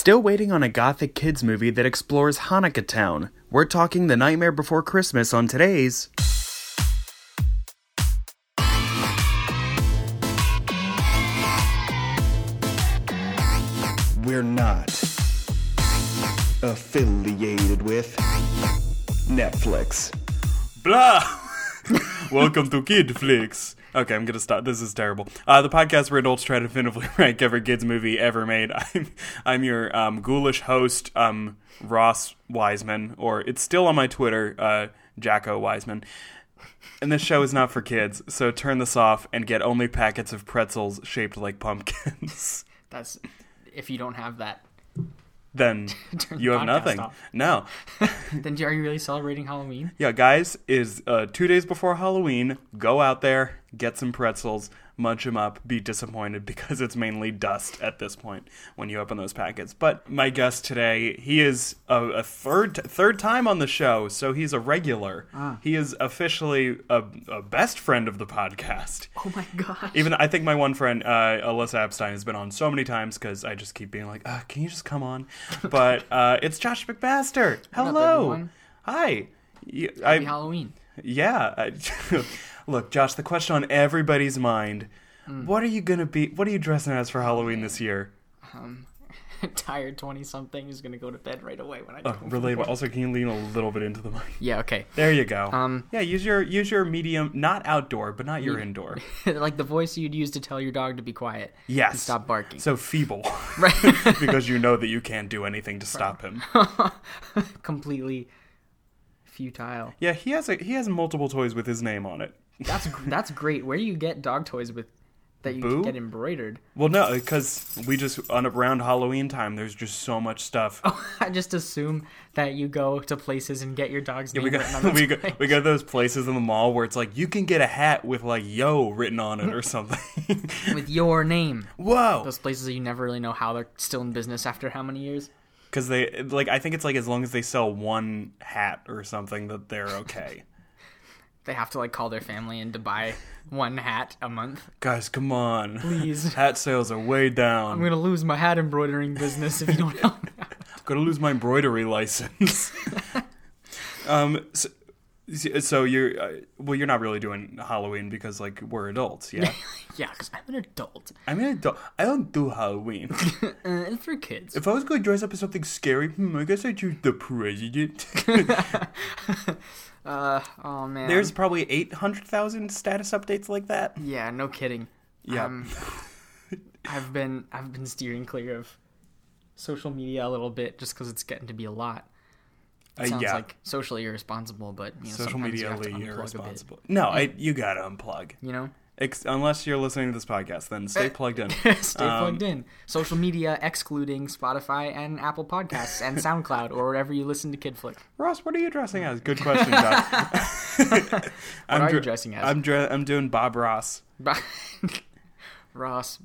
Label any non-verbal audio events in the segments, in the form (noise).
Still waiting on a gothic kids movie that explores Hanukkah Town. We're talking The Nightmare Before Christmas on today's. We're not affiliated with Netflix. Blah! (laughs) Welcome to Kid Flicks. Okay, I'm gonna stop. This is terrible. Uh, the podcast where adults try to definitively (laughs) rank every kids movie ever made. (laughs) I'm, I'm your um, ghoulish host, um, Ross Wiseman, or it's still on my Twitter, uh, Jacko Wiseman. And this show is not for kids, so turn this off and get only packets of pretzels shaped like pumpkins. (laughs) That's if you don't have that. Then (laughs) you have nothing. off. No. (laughs) (laughs) Then are you really celebrating Halloween? Yeah, guys, is uh, two days before Halloween. Go out there, get some pretzels, munch them up, be disappointed (laughs) because it's mainly dust at this point when you open those packets. But my guest today, he is a, a third third time on the show, so he's a regular. He is officially a, a best friend of the podcast. Oh my gosh. Even I think my one friend, uh, Alyssa Epstein, has been on so many times because I just keep being like, uh, "Can you just come on?" (laughs) But uh, it's Josh McMaster. Hello, hi. Happy I, Halloween. yeah. I- (laughs) Look, Josh. The question on everybody's mind: Hmm. What are you gonna be? What are you dressing as for Halloween this year? Um, (laughs) tired twenty something is gonna go to bed right away when I Oh, relatable. Also, can you lean a little bit into the mic? Yeah, okay. There you go. Um, yeah, use your use your medium, not outdoor, but not your Yeah. indoor. (laughs) like the voice you'd use to tell your dog to be quiet. Yes. And stop barking. So feeble, (laughs) right. because you know that you can't do anything to stop him. Completely futile. Yeah, he has a he has multiple toys with his name on it. That's that's great. Where do you get dog toys with that you Boo? get embroidered? Well, no, because we just on around Halloween time. There's just so much stuff. (laughs) I just assume that you go to places and get your dog's name (laughs) we got we got we got those places in the mall where it's like you can get a hat with like "yo" written on it or (laughs) something. with your name. Whoa! Those places that you never really know how they're still in business after how many years. Because they like I think it's like as long as they sell one hat or something that they're okay. (laughs) They have to like call their family in to buy one hat a month. Guys, come on. Please. (laughs) Hat sales are way down. I'm gonna lose my hat embroidering business if you don't help me out. gonna lose my embroidery license. (laughs) um, so, so you're uh, well, you're not really doing Halloween because like we're adults, yeah. (laughs) Yeah, because I'm an adult. I mean, I don't, I don't do Halloween. (laughs) Uh, it's for kids. if I was going to dress up as something scary, hmm, I guess I'd choose the president. (laughs) Uh, oh man. There's probably eight hundred thousand status updates like that. Yeah, no kidding. Yeah. Um, I've been I've been steering clear of social media a little bit just because it's getting to be a lot. It Uh, sounds yeah. like socially irresponsible, but you know, Social media you have to unplug irresponsible. No, I, you gotta unplug. You know, Ex- unless you're listening to this podcast, then stay (laughs) plugged in. stay Um, plugged in. Social media excluding Spotify and Apple Podcasts and (laughs) SoundCloud or wherever you listen to Kid Flick. Ross, what are you dressing as? Good question, Josh. (laughs) what are you dressing as? I'm dre- I'm doing Bob Ross. Ross,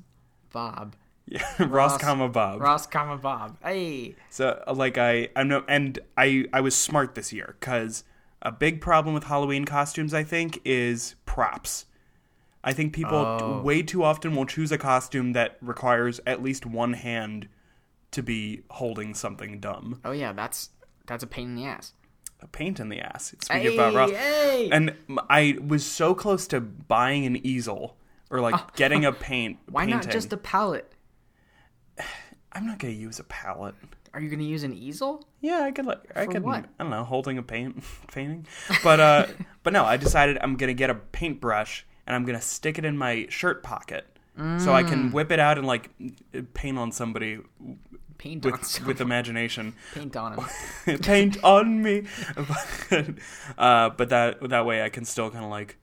Bob, Yeah, (laughs) Ross, Ross- comma Bob. Ross, comma Bob. Hey, So uh, like I I'm no and I I was smart this year because a big problem with Halloween costumes I think is props. I think people Oh. way too often will choose a costume that requires at least one hand to be holding something dumb. oh yeah, that's that's a pain in the ass. A paint in the ass. Speaking Hey, about Ross. hey. And I was so close to buying an easel or like (laughs) getting a paint. Why not just a palette? I'm not gonna use a palette. Are you gonna use an easel? Yeah, I could like I could what? I don't know, holding a paint (laughs) painting. But uh (laughs) but no, I decided I'm gonna get a paintbrush and I'm gonna stick it in my shirt pocket. So I Mm. can whip it out and like paint on somebody Paint on with someone. with imagination. (laughs) paint on him. paint on me. But, uh, but that that way I can still kind of like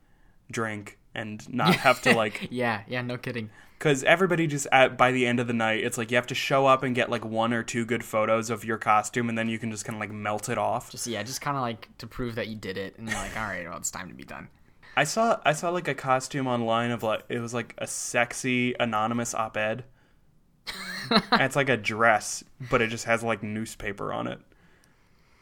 drink and not have to like yeah, yeah, no kidding. Because everybody just at by the end of the night it's like you have to show up and get like one or two good photos of your costume and then you can just kind of like melt it off. Just yeah, just kind of like to prove that you did it, and you're like, all right, well, it's time to be done. I saw I saw like a costume online of like it was like a sexy anonymous op-ed. (laughs) it's like a dress, but it just has like newspaper on it.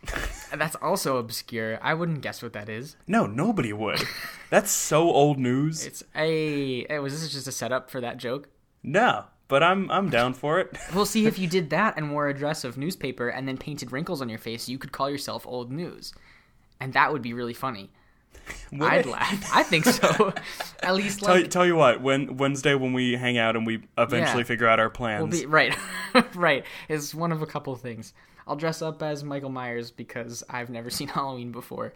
(laughs) That's also obscure. I wouldn't guess what that is. No, nobody would. That's so old news. It's a. Hey, was this just a setup for that joke? No, but I'm I'm down for it. (laughs) We'll see if you did that and wore a dress of newspaper and then painted wrinkles on your face, you could call yourself old news. And that would be really funny. Would I'd it? laugh. I think so. (laughs) At least Tell, like tell you what, when Wednesday when we hang out and we eventually Yeah. figure out our plans, we'll be right. right. It's one of a couple things. I'll dress up as Michael Myers because I've never (laughs) seen Halloween before.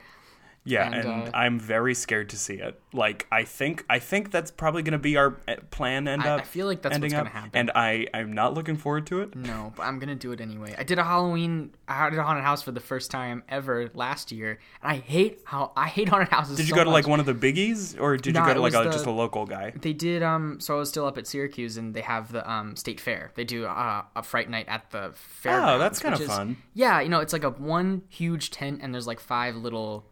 Yeah, and, and, uh, I'm very scared to see it. Like I think I think that's probably going to be our eh, plan. End I- up. I feel like that's what's gonna happen. and I I'm not looking forward to it. No, but I'm gonna do it anyway. I did a Halloween. I did a haunted house for the first time ever last year, and I hate how I hate haunted houses. Did you so go to like one of the biggies, or did Nah, you go to like a, the- just a local guy? They did. Um, so I was still up at Syracuse, and they have the um state fair. They do uh, a fright night at the fair. Oh, that's kinda fun. Yeah, you know, it's like a one huge tent, and there's like five little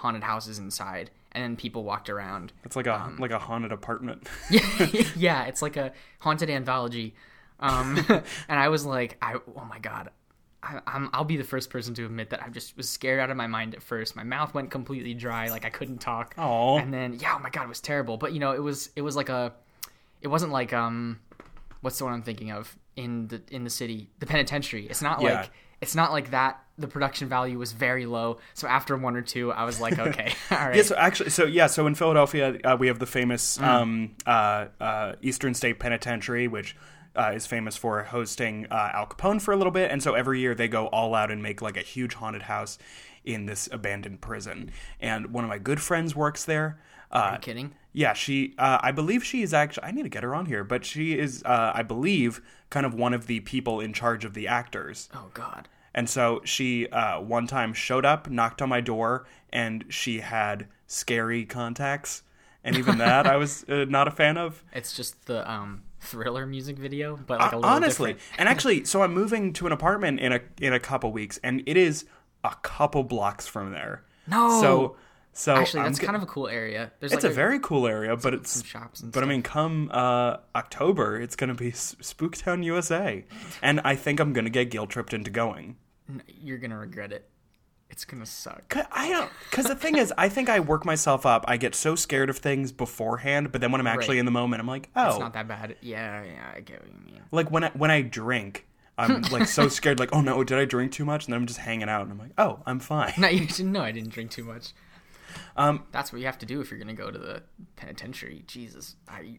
haunted houses inside, and then people walked around. It's like a um, like a haunted apartment. yeah, (laughs) (laughs) yeah, it's like a haunted anthology. Um, (laughs) and I was like, I oh my god, I, I'm I'll be the first person to admit that I just was scared out of my mind at first. My mouth went completely dry, like I couldn't talk. Aw. And then yeah, oh my god, it was terrible. But you know, it was it was like a, it wasn't like um, what's the one I'm thinking of in the in the city, the penitentiary. It's not Yeah. like it's not like that. The production value was very low. So after one or two, I was like, (laughs) okay, (laughs) all right. Yeah, so actually, so yeah, so in Philadelphia, uh, we have the famous Mm. um, uh, uh, Eastern State Penitentiary, which uh, is famous for hosting uh, Al Capone for a little bit, and so every year they go all out and make like a huge haunted house in this abandoned prison. And one of my good friends works there. Uh, Are you kidding? Yeah, she. Uh, I believe she is actually. I need to get her on here, but she is. Uh, I believe kind of one of the people in charge of the actors. Oh god. And so she uh, one time showed up, knocked on my door, and she had scary contacts. And even (laughs) that I was uh, not a fan of. It's just the um thriller music video, but like a little honestly, and actually, (laughs) so I'm moving to an apartment in a in a couple weeks, and it is a couple blocks from there. No! so so Actually, I'm that's kind of a cool area. There's it's like a very cool area, but it's shops but I mean, come uh, October, it's gonna be S- Spooktown, USA, and I think I'm gonna get guilt tripped into going. You're gonna regret it. It's gonna suck. 'Cause I don't because the thing is, I think I work myself up. I get so scared of things beforehand, but then when I'm actually Right. in the moment, I'm like, oh, It's not that bad. Yeah, yeah, I get what you mean. like when I, when I drink, I'm (laughs) like so scared, like, oh no, did I drink too much? And then I'm just hanging out, and I'm like, oh, I'm fine. No, (laughs) you didn't know I didn't drink too much. Um, That's what you have to do if you're gonna go to the penitentiary. Jesus. I,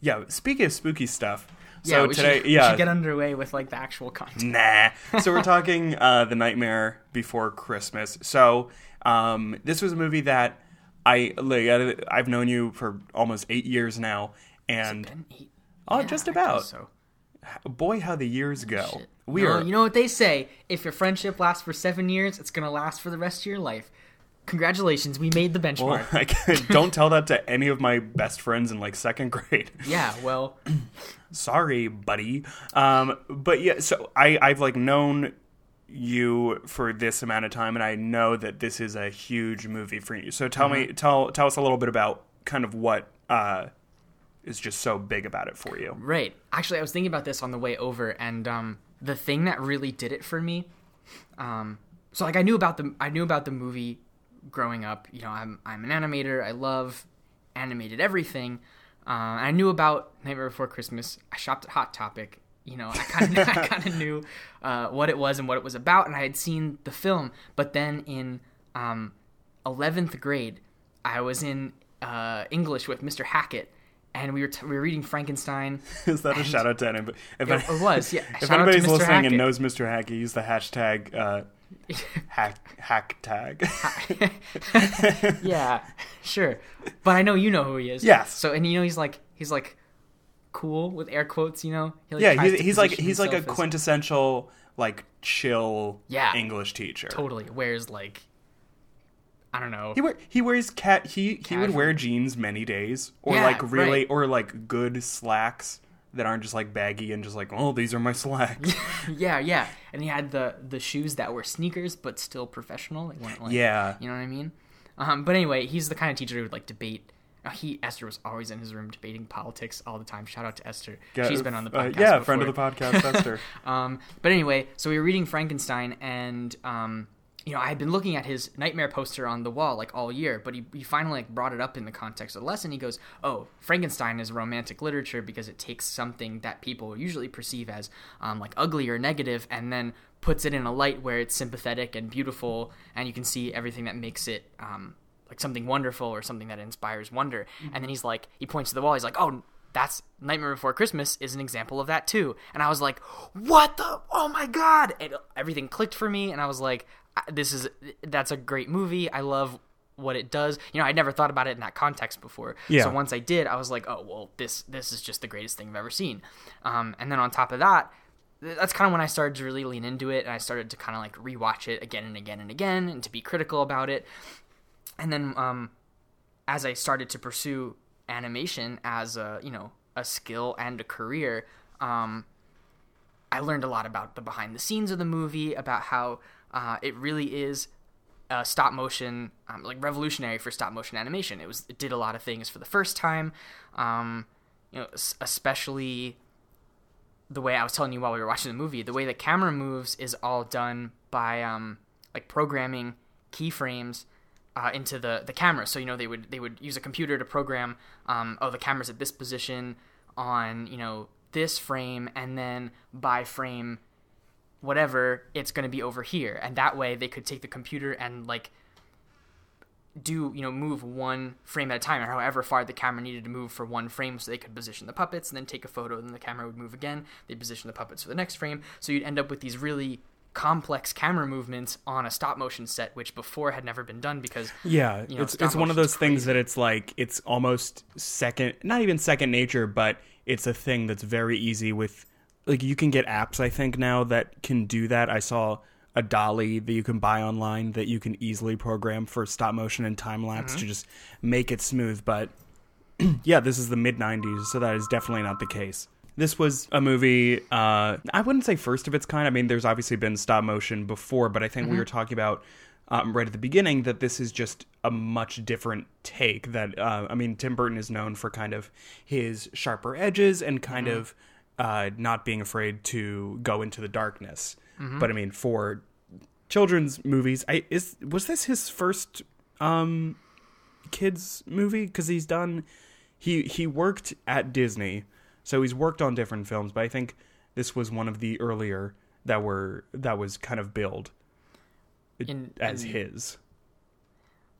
yeah. Speaking of spooky stuff, yeah, so we today, (laughs) should, we yeah, should get underway with like the actual content. Nah. (laughs) So we're talking uh, the Nightmare Before Christmas. So um, this was a movie that I like. I've known you for almost eight years now, and Been eight- oh, yeah, just about. So. Boy, how the years go. Shit. We No, are. You know what they say? If your friendship lasts for seven years, it's gonna last for the rest of your life. Congratulations, we made the well, benchmark. (laughs) I can't- don't tell that to any of my best friends in like second (laughs) grade. yeah, well, (clears throat) Sorry, buddy. Um, but yeah, so I I've like known you for this amount of time, and I know that this is a huge movie for you. So tell me, tell tell us a little bit about kind of what uh, is just so big about it for you. Right. Actually, I was thinking about this on the way over, and um, the thing that really did it for me, um, so like I knew about the I knew about the movie growing up. You know, I'm I'm an animator. I love animated everything. Uh, I knew about Nightmare Before Christmas. I shopped at Hot Topic. You know, I kind of (laughs) I kind of knew uh, what it was and what it was about, and I had seen the film. But then in um, 11th grade, I was in uh, English with Mr. Hackett, and we were t- we were reading Frankenstein. (laughs) Is that a shout out to anybody? If, It, it was, yeah. (laughs) if Shout out to anybody's listening Hackett. and knows Mr. Hackett, use the hashtag uh, hack hack tag. (laughs) yeah, sure. But I know you know who he is. Yes. So and you know he's like he's like cool with air quotes. You know. He, like, yeah, he's, he's like he's like a quintessential like chill Yeah. English teacher. totally wears like I don't know. He wear, he wears cat he he would wear jeans many days or Yeah, like really right. or like good slacks that aren't just like baggy and just like oh these are my slacks. (laughs) yeah, yeah. And he had the the shoes that were sneakers but still professional. They weren't like Yeah. You know what I mean? Um, but anyway, he's the kind of teacher who would like debate. Uh, he Esther was always in his room debating politics all the time. Shout out to Esther. She's been on the Uh, podcast. yeah, before. friend of the podcast, Esther. (laughs) Um, but anyway, so we were reading Frankenstein, and um, you know, I had been looking at his nightmare poster on the wall like all year, but he, he finally like brought it up in the context of the lesson. He goes, "Oh, Frankenstein is romantic literature because it takes something that people usually perceive as um, like ugly or negative, and then puts it in a light where it's sympathetic and beautiful, and you can see everything that makes it um, like something wonderful or something that inspires wonder." And then he's like, he points to the wall. He's like, "Oh." That's Nightmare Before Christmas is an example of that too. And I was like, "What the? Oh my god!" And everything clicked for me, and I was like, "This is that's a great movie. I love what it does." You know, I'd never thought about it in that context before. Yeah. So once I did, I was like, "Oh well, this this is just the greatest thing I've ever seen." Um, and then on top of that, that's kind of when I started to really lean into it, and I started to kind of like rewatch it again and again and again, and to be critical about it. And then um, as I started to pursue animation as a you know a skill and a career, um, I learned a lot about the behind the scenes of the movie, about how uh, it really is uh, stop motion, um, like revolutionary for stop motion animation. It was it did a lot of things for the first time, um, you know, especially the way I was telling you while we were watching the movie. The way the camera moves is all done by um, like programming keyframes uh, into the the camera. So you know they would they would use a computer to program um, oh the camera's at this position on you know this frame and then by frame whatever it's going to be over here. And that way they could take the computer and like do you know move one frame at a time or however far the camera needed to move for one frame so they could position the puppets and then take a photo and then the camera would move again. They position the puppets for the next frame. So you'd end up with these really complex camera movements on a stop motion set which before had never been done because Yeah, you know, it's it's one of those things that it's like it's almost second, not even second nature, but it's a thing that's very easy with like you can get apps I think now that can do that. I saw a dolly that you can buy online that you can easily program for stop motion and time lapse Mm-hmm. to just make it smooth, but (clears throat) yeah, this is the mid 90s, so that is definitely not the case. This was a movie, uh, I wouldn't say first of its kind. I mean, there's obviously been stop motion before, but I think we were talking about um, right at the beginning that this is just a much different take. That, uh, I mean, Tim Burton is known for kind of his sharper edges and kind of uh, not being afraid to go into the darkness. But I mean, for children's movies, I is was this his first um kids movie because he's done he he worked at Disney, so he's worked on different films, but I think this was one of the earlier that were that was kind of billed In- as in- his.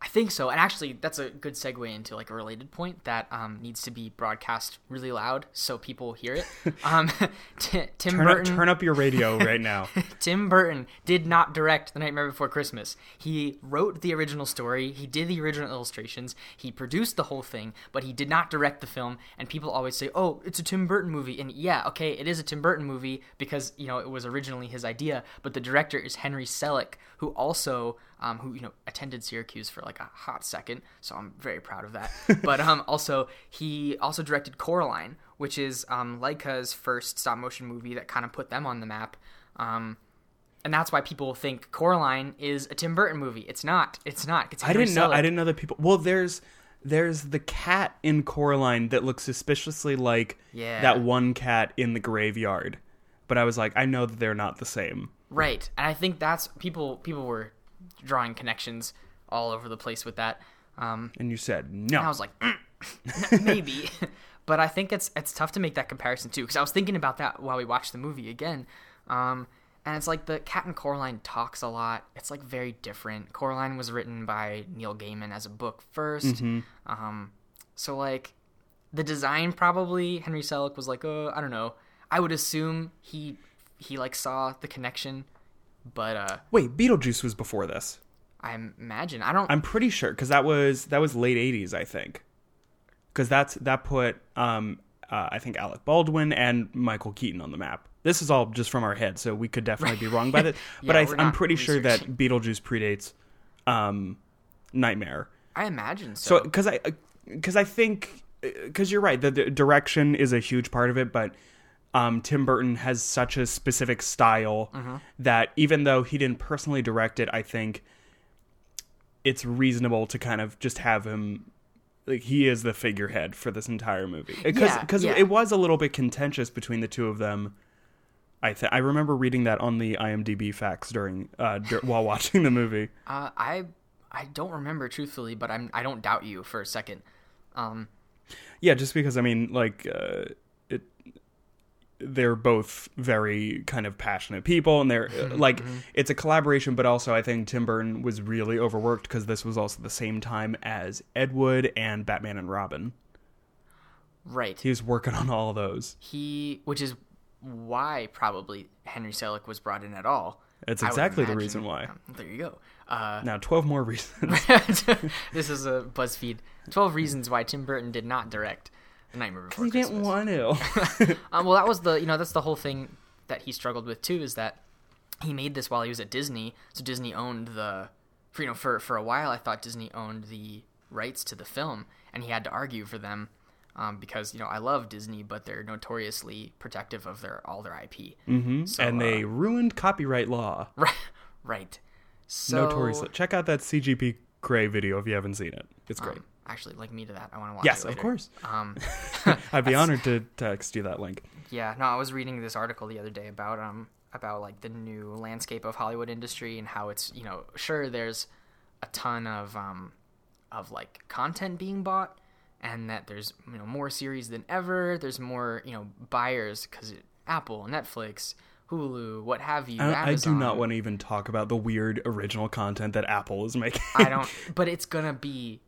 I think so, and actually, that's a good segue into like a related point that um, needs to be broadcast really loud so people hear it. (laughs) Um, (laughs) T- Tim Turn Burton, up, turn up your radio right now. (laughs) Tim Burton did not direct The Nightmare Before Christmas. He wrote the original story, he did the original illustrations, he produced the whole thing, but he did not direct the film. And people always say, "Oh, it's a Tim Burton movie." And yeah, okay, it is a Tim Burton movie because you know it was originally his idea, but the director is Henry Selick, who also um, who you know attended Syracuse for like a hot second, so I'm very proud of that. (laughs) but um, also he also directed Coraline, which is um, Laika's first stop motion movie that kind of put them on the map. Um, and that's why people think Coraline is a Tim Burton movie. It's not. It's not. It's I didn't know. I didn't know that people. Well, there's there's the cat in Coraline that looks suspiciously like Yeah. that one cat in the graveyard, but I was like, I know that they're not the same. Right, and I think that's people. People were drawing connections all over the place with that. Um, And you said no. and I was like, mm, (laughs) maybe, (laughs) but I think it's it's tough to make that comparison too because I was thinking about that while we watched the movie again. Um, and it's like the Cat and Coraline talks a lot. It's like very different. Coraline was written by Neil Gaiman as a book 1st Um, so like the design probably Henry Selick was like, uh, I don't know. I would assume he he like saw the connection, but uh, Wait, Beetlejuice was before this. I imagine I don't. I'm pretty sure because that was that was late '80s, I think. Because that's that put um uh, I think Alec Baldwin and Michael Keaton on the map. This is all just from our head, so we could definitely be wrong by that. (laughs) But Yeah, I, i'm pretty sure that. Beetlejuice predates um, Nightmare. I imagine So so. because I because I think because you're right, the, the direction is a huge part of it, but um, Tim Burton has such a specific style Mm-hmm. that even though he didn't personally direct it, I think it's reasonable to kind of just have him like he is the figurehead for this entire movie because because yeah. it was a little bit contentious between the two of them I th- I remember reading that on the IMDb facts during uh, dur- (laughs) while watching the movie. Uh, I I don't remember truthfully, but I'm I don't doubt you for a second. Um, Yeah, just because I mean, like, uh, they're both very kind of passionate people, and they're uh, like, it's a collaboration. But also, I think Tim Burton was really overworked because this was also the same time as Ed Wood and Batman and Robin. right. He was working on all of those. He, which is why probably Henry Selick was brought in at all. Would exactly the reason why. Um, there you go. Uh, Now, twelve more reasons. (laughs) this is a BuzzFeed. Twelve reasons why Tim Burton did not direct Nightmare Before he Christmas. didn't want to. (laughs) (laughs) Um, well, that was the you know that's the whole thing that he struggled with too is that he made this while he was at Disney. So Disney owned the for you know for for a while I thought Disney owned the rights to the film, and he had to argue for them um, because you know I love Disney, but they're notoriously protective of their all their IP. Mm-hmm. So, and they ruined copyright law. uh, (laughs) right right. So Notoriously. Check out that CGP Grey video if you haven't seen it. It's great. um, actually link me to that. I want to watch. yes, of course. Um, (laughs) (laughs) I'd be honored to text you that link. Yeah, no, I was reading this article the other day about um about like the new landscape of Hollywood industry and how it's you know sure there's a ton of um of like content being bought and that there's you know more series than ever. There's more you know buyers because Apple, Netflix, Hulu, what have you. I, I do not want to even talk about the weird original content that Apple is making. I don't. But it's gonna be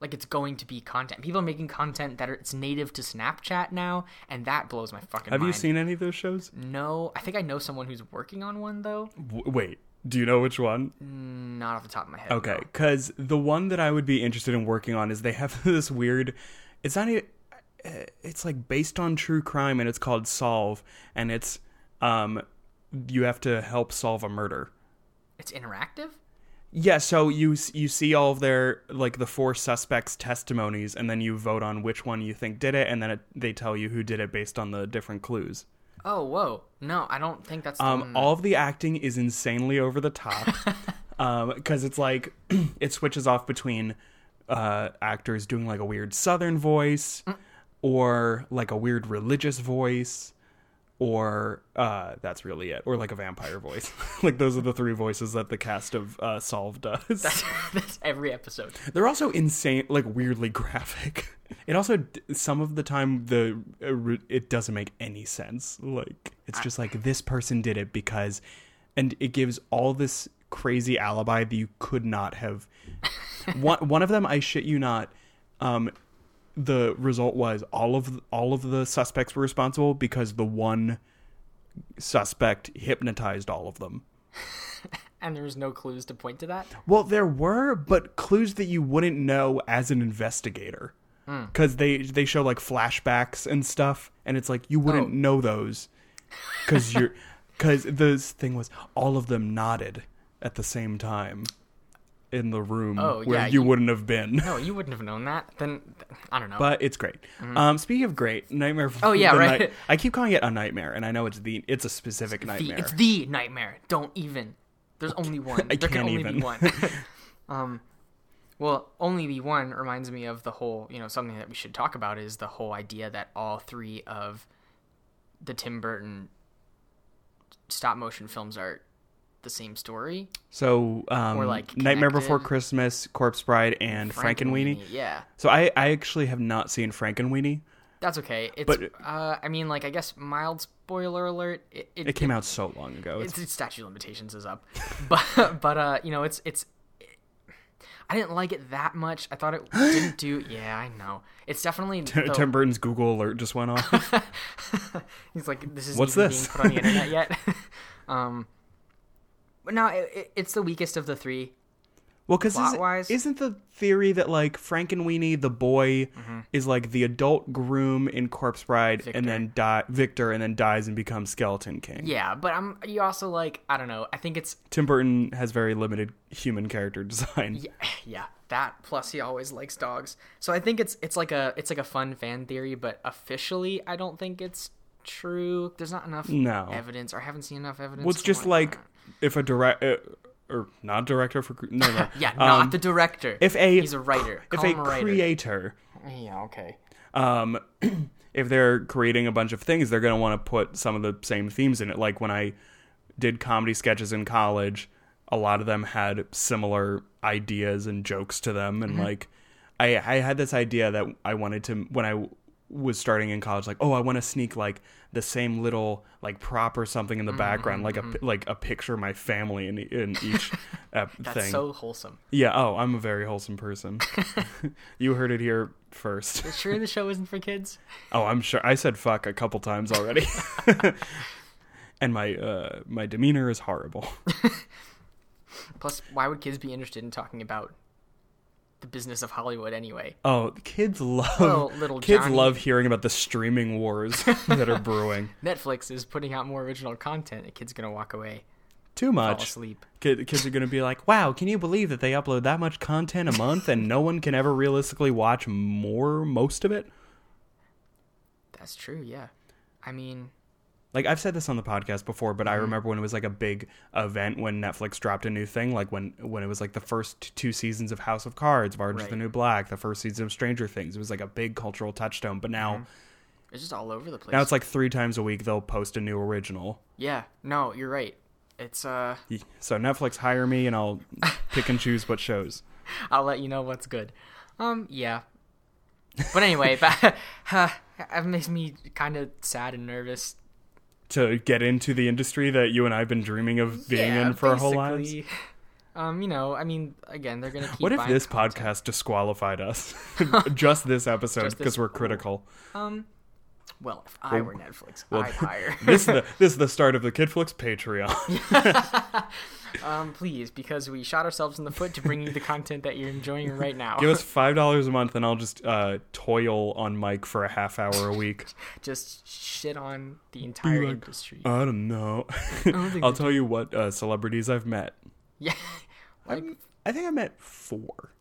like it's going to be content. People are making content that are, it's native to Snapchat now, and that blows my fucking. Have you seen any of those shows? No, I think I know someone who's working on one though. W- wait, do you know which one? Not off the top of my head. Okay, no. because the one that I would be interested in working on is they have (laughs) this weird. It's not even. It's like based on true crime, and it's called Solve, and it's um, you have to help solve a murder. It's interactive. Yeah, so you you see all of their like the four suspects' testimonies, and then you vote on which one you think did it, and then it, they tell you who did it based on the different clues. Oh, whoa! No, I don't think that's the Um, one. all of the acting is insanely over the top, (laughs) because it's like (clears throat) it switches off between uh, actors doing like a weird Southern voice, or like a weird religious voice, or uh, that's really it, or like a vampire voice. (laughs) like those are the three voices that the cast of uh, Solve does. (laughs) that's every episode. They're also insane, like weirdly (laughs) graphic. It also some of the time the uh, it doesn't make any sense. Like it's just like this person did it because, and it gives all this crazy alibi that you could not have. one one of them, I shit you not. Um, the result was all of all of the suspects were responsible because the one suspect hypnotized all of them. (laughs) And there's no clues to point to that. Well, there were, but clues that you wouldn't know as an investigator, hmm. because they they show like flashbacks and stuff, and it's like you wouldn't Oh. know those, because you're, (laughs) because the thing was all of them nodded at the same time in the room Oh, where yeah, you, you- wouldn't have been. No, you wouldn't have known that. Then I don't know. But it's great. Um, speaking of great, Nightmare. Mm-hmm. Oh, (laughs) yeah, right. Night- I keep calling it a nightmare, and I know it's the it's a specific the, nightmare. it's the nightmare. Don't even. There's only one. (laughs) I there can only even. be one. (laughs) um, well, only be one reminds me of the whole. You know, something that we should talk about is the whole idea that all three of the Tim Burton stop motion films are the same story. so, um, Or, like, Nightmare Before. Christmas, Corpse Bride, and Frankenweenie. Yeah. So I, I actually have not seen Frankenweenie. That's okay. It's But- uh, I mean, like I guess mild spoiler alert. It, it, It came out so long ago. It's, It's, statute limitations is up, (laughs) but but uh, you know, it's it's. I didn't like it that much. I thought it (gasps) didn't do. Yeah, I know. It's definitely. the- Tim Burton's Google alert just went off. (laughs) he's like, this is What's even this? being put on the internet yet. (laughs) um, no, it, it, it's the weakest of the three. well, because Plot-wise? isn't the theory that like Frankenweenie, the boy, mm-hmm. is like the adult groom in Corpse Bride, Victor. and then die Victor, and then dies and becomes Skeleton King. Yeah, but I'm. You also like. I don't know. I think it's. Tim Burton has very limited human character design. Yeah, (laughs) yeah. That plus he always likes dogs. So I think it's it's like a it's like a fun fan theory, but officially I don't think it's true. There's not enough No. evidence, or I haven't seen enough evidence. Well, it's just like if a direct uh, or not director for no no that. (laughs) yeah, not um, the director. if a he's a writer. if Call a a writer. creator yeah, okay. um (clears throat) if they're creating a bunch of things, they're going to want to put some of the same themes in it. Like when I did comedy sketches in college, a lot of them had similar ideas and jokes to them, and like I I had this idea that I wanted to when I was starting in college like oh i want to sneak like the same little like prop or something in the background like a like a picture of my family in in each (laughs) uh, That's thing. so wholesome. yeah oh i'm a very wholesome person. (laughs) (laughs) You heard it here first. Sure, the show isn't for kids. oh i'm sure i said fuck a couple times already. And my uh my demeanor is horrible. Plus, why would kids be interested in talking about the business of Hollywood anyway? oh kids love Well, little kids Johnny- love hearing about the streaming wars that are brewing (laughs) Netflix is putting out more original content. A kid's gonna walk away, too fall much asleep. Kid, kids are going to be like, wow, can you believe that they upload that much content a month and no one can ever realistically watch more, most of it? That's true. Yeah, I mean, Like, I've said this on the podcast before, but I Mm-hmm. remember when it was like a big event when Netflix dropped a new thing, like when, when it was like the first two seasons of House of Cards, Orange is the New Black, the first season of Stranger Things. It was like a big cultural touchstone, but now, it's just all over the place. now it's like three times a week they'll post a new original. yeah, no, you're right. It's uh, So Netflix hire me and I'll pick and choose what shows. (laughs) I'll let you know what's good. Um, yeah. But anyway, (laughs) but, (laughs) uh, it makes me kind of sad and nervous. To get into the industry that you and I've been dreaming of being Yeah, in for our whole lives. (laughs) Um, you know, I mean, again, they're gonna keep. What if this content. podcast disqualified us? (laughs) (laughs) Just this episode because we're critical. Um, well, if I were Netflix, well, I'd hire. this is the this is the start of the Kidflix Patreon. Um, please, because we shot ourselves in the foot to bring you the (laughs) content that you're enjoying right now. Give us five dollars a month, and I'll just uh, toil on Mike for a half hour a week. (laughs) Just shit on the entire like, industry. I don't know. don't (laughs) I'll they tell you what uh, celebrities I've met. yeah, like I think I met four.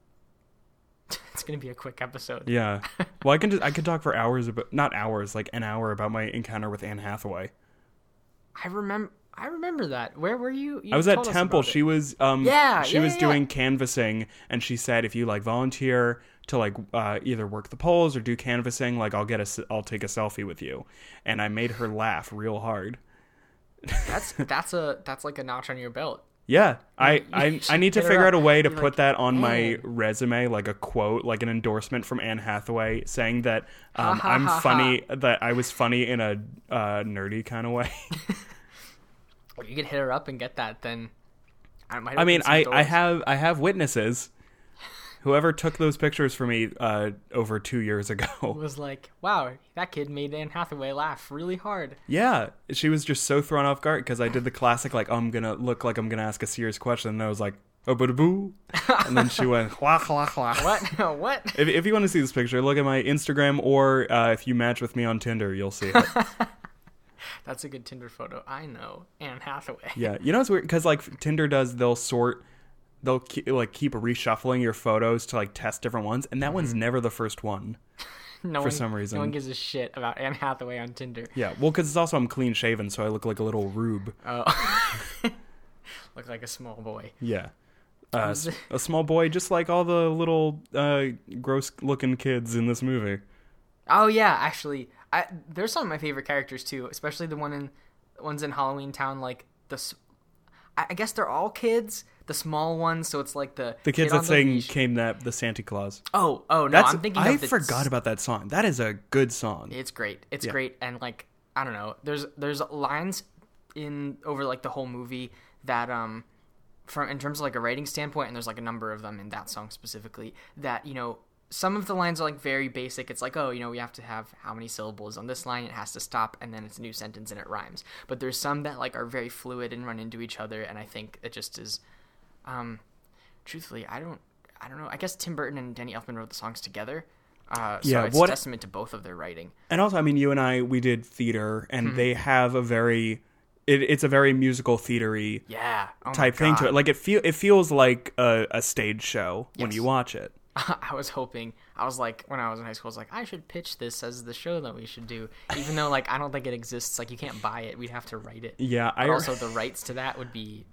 it's gonna be a quick episode. Yeah. Well, I can just I could talk for hours about not hours, like an hour about my encounter with Anne Hathaway. I remember. I remember that. Where were you? you I was at Temple. She was um Yeah, she yeah, was yeah, doing canvassing and she said if you like volunteer to like uh, either work the polls or do canvassing, like I'll get a I'll take a selfie with you. And I made her laugh real hard. That's (laughs) that's a that's like a notch on your belt. Yeah, I I, I need to figure out a way to put like, that on my resume, like a quote, like an endorsement from Anne Hathaway, saying that um, I'm funny, that I was funny in a uh, nerdy kind of way. (laughs) You could hit her up and get that, then I might. I mean, open some I, I have I have witnesses. Whoever took those pictures for me uh, over two years ago. (laughs) was like, wow, that kid made Anne Hathaway laugh really hard. Yeah, she was just so thrown off guard because I did the classic like oh, I'm gonna look like I'm gonna ask a serious question, and I was like oh but boo, and then she went (laughs) wah wah wah. What? (laughs) what? If, if you want to see this picture, look at my Instagram, or uh, if you match with me on Tinder, you'll see it. That's a good Tinder photo. I know Anne Hathaway. yeah, you know it's weird because like Tinder does, they'll sort, they'll keep, like keep reshuffling your photos to like test different ones, and that one's never the first one. (laughs) No For one, some reason. no one gives a shit about Anne Hathaway on Tinder. Yeah, well, because it's also I'm clean shaven, so I look like a little rube. Oh, (laughs) look like a small boy. Yeah. Uh, (laughs) a small boy, just like all the little uh, gross-looking kids in this movie. Oh yeah, actually, I, there's some of my favorite characters too, especially the one in ones in Halloween Town. Like the, I guess they're all kids. The small ones, so it's like the The kids kid that sing leash. "Kidnap the Santa Claus." Oh, oh no, That's I'm thinking. I forgot about that song. That is a good song. It's great. It's Yeah. great, and like I don't know, there's there's lines in over like the whole movie that um from in terms of like a writing standpoint, and there's like a number of them in that song specifically that you know some of the lines are like very basic. It's like oh you know we have to have how many syllables on this line, it has to stop, and then it's a new sentence and it rhymes. But there's some that like are very fluid and run into each other, and I think it just is. Um, truthfully, I don't. I don't know. I guess Tim Burton and Danny Elfman wrote the songs together. Uh, so Yeah, it's what- a testament to both of their writing. And also, I mean, you and I, we did theater, and Hmm. they have a very, it, it's a very musical theatery Yeah. Oh type thing to it. Like it feel, it feels like a, a stage show when you watch it. (laughs) I was hoping. I was like, when I was in high school, I was like, I should pitch this as the show that we should do. Even though, like, I don't think it exists. Like, you can't buy it. We'd have to write it. Yeah, I But also, the rights to that would be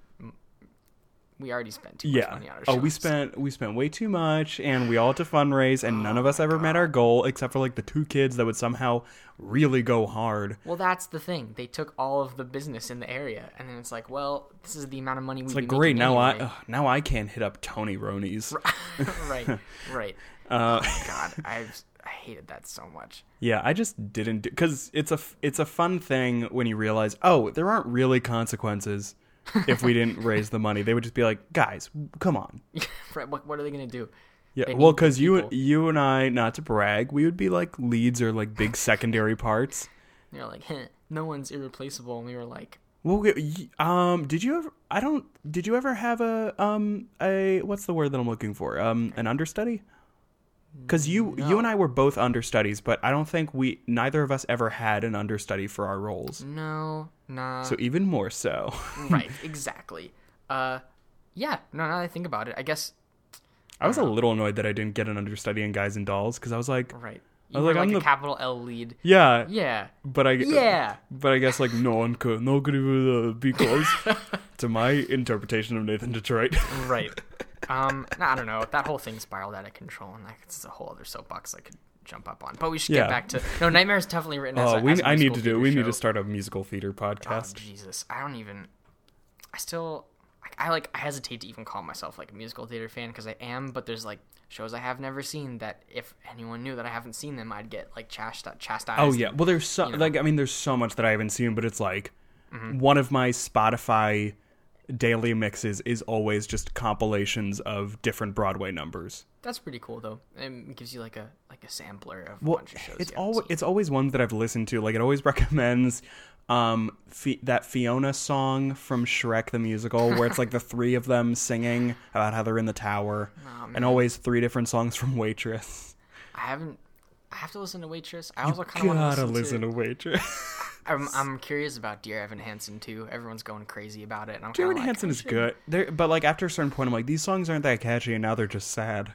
we already spent too much Yeah. money on our Oh, we spent we spent way too much, and we all had to fundraise, and none of us ever met our goal except for like the two kids that would somehow really go hard. Well, that's the thing. They took all of the business in the area, and then it's like, well, this is the amount of money we. Need. It's like great now I ugh, now I can't hit up Tony Roni's. (laughs) right, (laughs) right. Uh, (laughs) God, I've I hated that so much. yeah, I just didn't because it's a it's a fun thing when you realize oh there aren't really consequences if we didn't (laughs) raise the money. They would just be like guys, come on. (laughs) right, what, what are they gonna do? Yeah, They well, because you you and I, not to brag, we would be like leads or like big (laughs) secondary parts. You're like, Heh, no one's irreplaceable, and we were like, Well, um, did you ever? I don't. Did you ever have a um a what's the word that I'm looking for? Um, an understudy. Because you you and I were both understudies, but I don't think we neither of us ever had an understudy for our roles. no, nah. So even more so. (laughs) right, exactly. Uh, yeah. No, now that I think about it, I guess I was a little annoyed that I didn't get an understudy in Guys and Dolls because I was like, right. I was were like, like, I'm a the- capital L lead. yeah, Yeah. but I Yeah. but I guess like no one could, no could uh, close. (laughs) to my interpretation of Nathan Detroit. Right. (laughs) Um, no, I don't know. That whole thing spiraled out of control, and that's a whole other soapbox I could jump up on. But we should Yeah. get back to no. Nightmare is definitely written as Oh, a, we as I need to do. We need to start a musical theater Oh, podcast. Jesus, I don't even. I still. like, I like. I hesitate to even call myself like a musical theater fan because I am, but there's like shows I have never seen that if anyone knew that I haven't seen them, I'd get like chast- chastised. Oh yeah. Well, there's so you know. like I mean, there's so much that I haven't seen, but it's like Mm-hmm. one of my Spotify daily mixes is always just compilations of different Broadway numbers. That's pretty cool though. It gives you like a like a sampler of a Well, bunch of shows. it's always seen. it's always ones that I've listened to. Like it always (laughs) recommends um Fi- that Fiona song from Shrek the musical where it's like the (laughs) three of them singing about how they're in the tower, Oh, and always three different songs from Waitress. I haven't. I have to listen to Waitress. I also kind of want Gotta to listen to. to Waitress. (laughs) I'm I'm curious about Dear Evan Hansen too. Everyone's going crazy about it. And I'm Jared kinda like, Hansen is good. They're, but like after a certain point, I'm like, these songs aren't that catchy, and now they're just sad.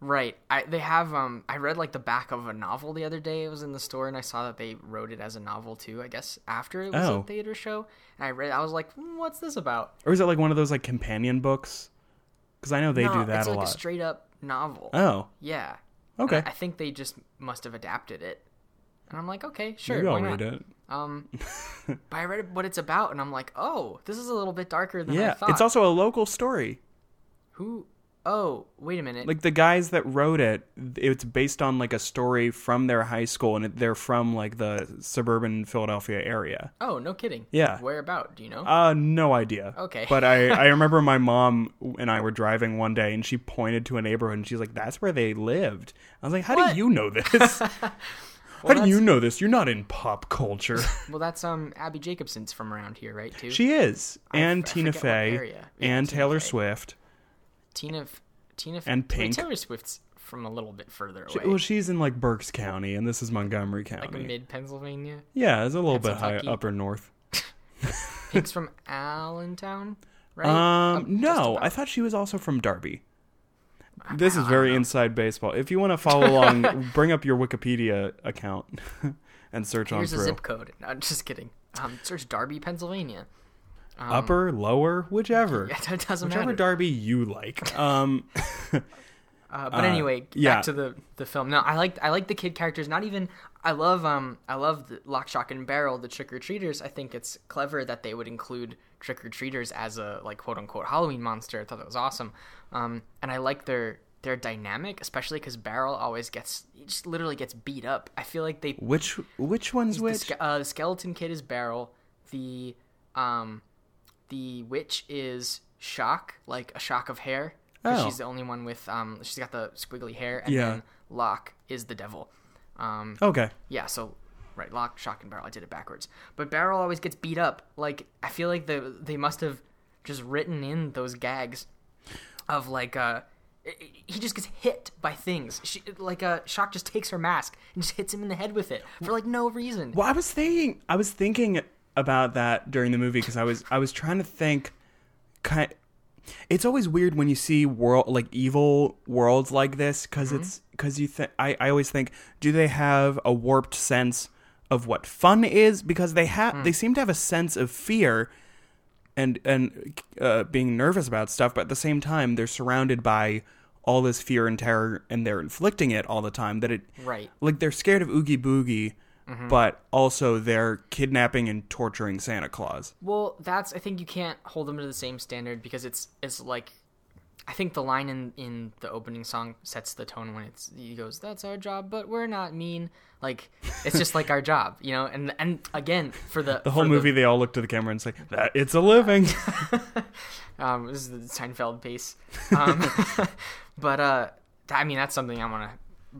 Right. I they have um I read like the back of a novel the other day. It was in the store and I saw that they wrote it as a novel too. I guess after it was Oh. a theater show. And I read I was like, "Hmm, what's this about? Or is it like one of those like companion books? Because I know they no, do that it's a like lot. a straight up novel. oh, yeah. okay. I, I think they just must have adapted it. And I'm like, okay, sure. Maybe I'll not? read it. Um, (laughs) but I read what it's about, and I'm like, oh, this is a little bit darker than I Yeah, thought. it's also a local story. who? Oh, wait a minute. Like the guys that wrote it, it's based on like a story from their high school, and they're from like the suburban Philadelphia area. oh, no kidding. Yeah. Where about? Do you know? Uh, no idea. Okay. But I, I (laughs) remember my mom and I were driving one day, and she pointed to a neighborhood, and she's like, "That's where they lived." I was like, "How What? do you know this? (laughs) How do you know this? You're not in pop culture." (laughs) well, that's um Abbi Jacobson's from around here, right? Too. She is, and I Tina what Fey. Yeah, and Tina Taylor Fey. Swift. Tina, Tina, F- And wait, Pink. Taylor Swift's from a little bit further She- away, well, she's in like Berks County, and this is Montgomery County, like mid Pennsylvania. yeah, it's a little bit high upper north. (laughs) Pink's from Allentown, right? Um, Up- no. I thought she was also from Darby. This is very inside baseball. If you want to follow along, (laughs) bring up your Wikipedia account (laughs) and search on. Here's a zip code. No, just kidding. Um, search Darby, Pennsylvania. Um, Upper, lower, whichever. (laughs) Yeah, it doesn't Whichever matter. Darby you like. Um, Uh, but anyway, yeah. back to the the film. No, I like I like the kid characters. Not even I love um I love the Lock, Shock, and Barrel, the trick or treaters. I think it's clever that they would include trick or treaters as a like quote unquote Halloween monster. I thought that was awesome. Um, and I like their their dynamic, especially because Barrel always gets he just literally gets beat up. I feel like they which which one's the, which? ske- uh, the skeleton kid is Barrel. The um the witch is Shock, like a shock of hair. Oh. She's the only one with um she's got the squiggly hair and Yeah. then Lock is the devil. Um Okay. yeah, so right, Lock, Shock and Barrel. I did it backwards. But Barrel always gets beat up. Like I feel like the they must have just written in those gags of like uh he just gets hit by things. She, like uh, Shock just takes her mask and just hits him in the head with it for like no reason. Well, I was thinking, I was thinking about that during the movie because I was, I was trying to think. Kind, it's always weird when you see world like evil worlds like this because it's because you think. I, I always think, do they have a warped sense of what fun is? Because they have, they seem to have a sense of fear. and and uh, being nervous about stuff, but at the same time they're surrounded by all this fear and terror, and they're inflicting it all the time. That it Right. like they're scared of Oogie Boogie, Mm-hmm. but also they're kidnapping and torturing Santa Claus. Well, that's I think you can't hold them to the same standard because it's it's like I think the line in in the opening song sets the tone when it's he goes that's our job but we're not mean. Like it's just like our (laughs) job you know? And and again for the The whole movie, they all look to the camera and say that it's a living. (laughs) um this is the Seinfeld piece, um (laughs) but uh I mean that's something I want to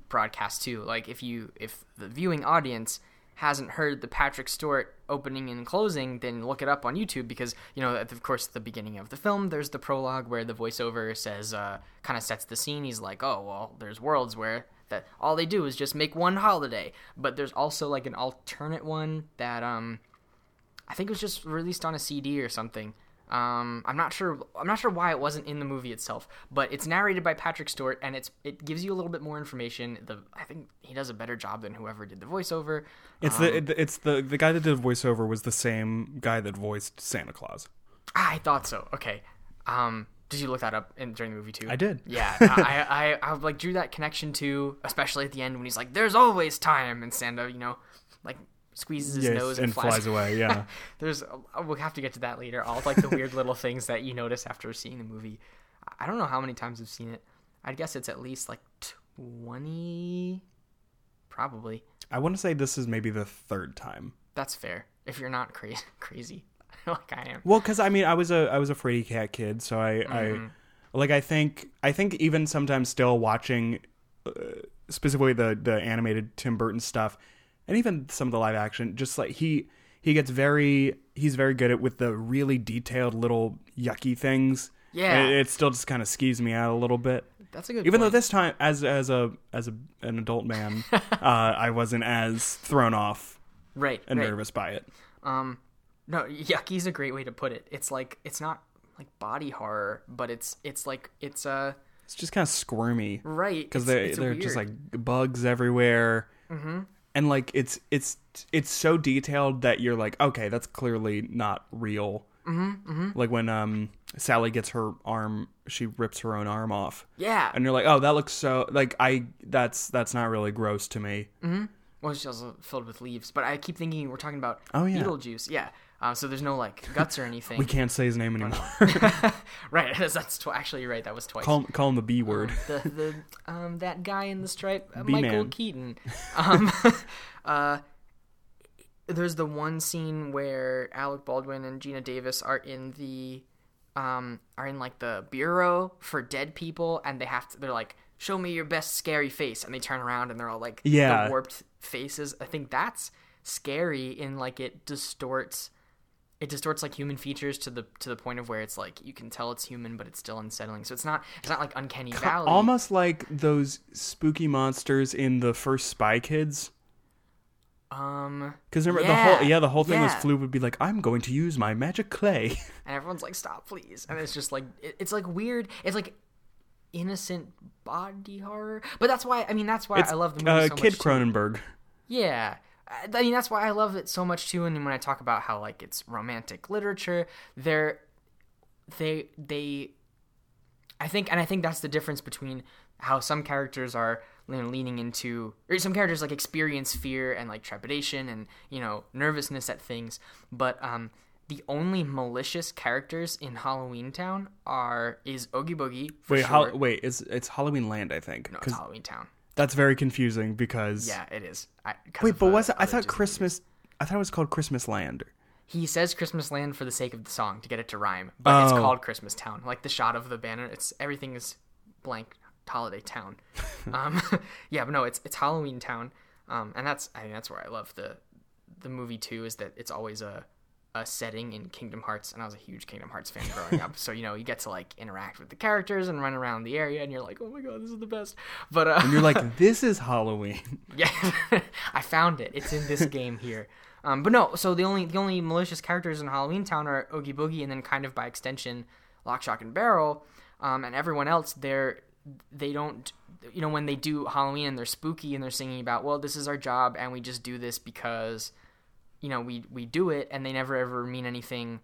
broadcast too. Like if you if the viewing audience hasn't heard the Patrick Stewart opening and closing, then look it up on YouTube because you know, of course, the beginning of the film, there's the prologue where the voiceover says, uh, kind of sets the scene. He's like, "Oh, well, there's worlds where that all they do is just make one holiday," but there's also like an alternate one that um, I think it was just released on a CD or something. Um, I'm not sure. I'm not sure why it wasn't in the movie itself, but it's narrated by Patrick Stewart, and it's it gives you a little bit more information. The I think he does a better job than whoever did the voiceover. It's the it- it's the the guy that did the voiceover was the same guy that voiced Santa Claus. Ah, I thought so. Okay. Um, did you look that up in, during the movie too? I did. Yeah, I, I, I, like drew that connection too, especially at the end when he's like, "There's always time," and Santa, you know, like squeezes his Yes, nose and, and flies away. Yeah. (laughs) There's, uh, we'll have to get to that later. All like the weird little things that you notice after seeing the movie. I don't know how many times I've seen it. I'd guess it's at least like twenty, probably. I want to say this is maybe the third time. That's fair if you're not (laughs) crazy, crazy (laughs) like I am. Well, because I mean, I was a I was a free cat kid, so I Mm-hmm. I like I think I think even sometimes still watching uh, specifically the the animated Tim Burton stuff, and even some of the live action, just like he he gets very he's very good at with the really detailed little yucky things. Yeah. it, it still just kind of skews me out a little bit. That's a good. Even though this time, as as a as a an adult man, (laughs) uh, I wasn't as thrown off right, and right. nervous by it. Um, no, yucky's a great way to put it. It's like it's not like body horror, but it's it's like it's uh It's just kind of squirmy. right because they it's they're just like bugs everywhere, mm-hmm. And like it's it's it's so detailed that you're like, okay, that's clearly not real. Mm-hmm, mm-hmm. Like when um Sally gets her arm, she rips her own arm off, yeah. and you're like, oh, that looks so like I that's that's not really gross to me. mm-hmm. well, she's also filled with leaves, but I keep thinking we're talking about Oh, yeah. Beetlejuice. Yeah. Uh, so there's no like guts or anything. We can't say his name anymore. (laughs) (laughs) right. (laughs) That's, that's tw- actually you're right. That was twice. call him, call him the B word. the the um that guy in the stripe, uh, Michael Keaton. Um, uh, there's the one scene where Alec Baldwin and Geena Davis are in the um are in like the bureau for dead people, and they have to. They're like, "Show me your best scary face," and they turn around and they're all like, Yeah. the warped faces. I think that's scary in like it distorts it distorts like human features to the to the point of where it's like you can tell it's human but it's still unsettling so it's not it's not like uncanny valley Almost like those spooky monsters in the first Spy Kids. um Because remember the whole yeah the whole thing was yeah. Floop would be like I'm going to use my magic clay. (laughs) and everyone's like stop please and it's just like it, it's like weird it's like innocent body horror but that's why i mean that's why It's i love the movie uh, so Kid much too. Cronenberg. Yeah. I I mean, that's why I love it so much too. And when I talk about how like it's romantic literature, they're they they I think and I think that's the difference between how some characters are you know, leaning into or some characters like experience fear and like trepidation and you know nervousness at things, but um the only malicious characters in Halloween Town are is Oogie Boogie. Wait, sure. Hol- wait, it's it's Halloween Land, I think. no, it's Halloween Town. That's very confusing because Yeah, it is. I, Wait, but was it? I thought Disney movies. Christmas. I thought it was called Christmas Land. He says Christmas Land for the sake of the song to get it to rhyme, but it's Oh. called Christmas Town. Like the shot of the banner, it's everything is blank holiday town. (laughs) um, (laughs) yeah, but no, it's it's Halloween Town, um, and that's I think that's where I love the the movie too. Is that it's always a a setting in Kingdom Hearts, and I was a huge Kingdom Hearts fan growing up. (laughs) So you know you get to like interact with the characters and run around the area, and you're like, oh my god, this is the best. But uh, And you're like, (laughs) this is Halloween. (laughs) yeah, I found it. It's in this game here. Um, but no, so the only the only malicious characters in Halloween Town are Oogie Boogie, and then kind of by extension, Lock, Shock, and Barrel, um, and everyone else. They're they don't, you know, when they do Halloween and they're spooky and they're singing about, well, this is our job, and we just do this because, you know, we we do it, and they never ever mean anything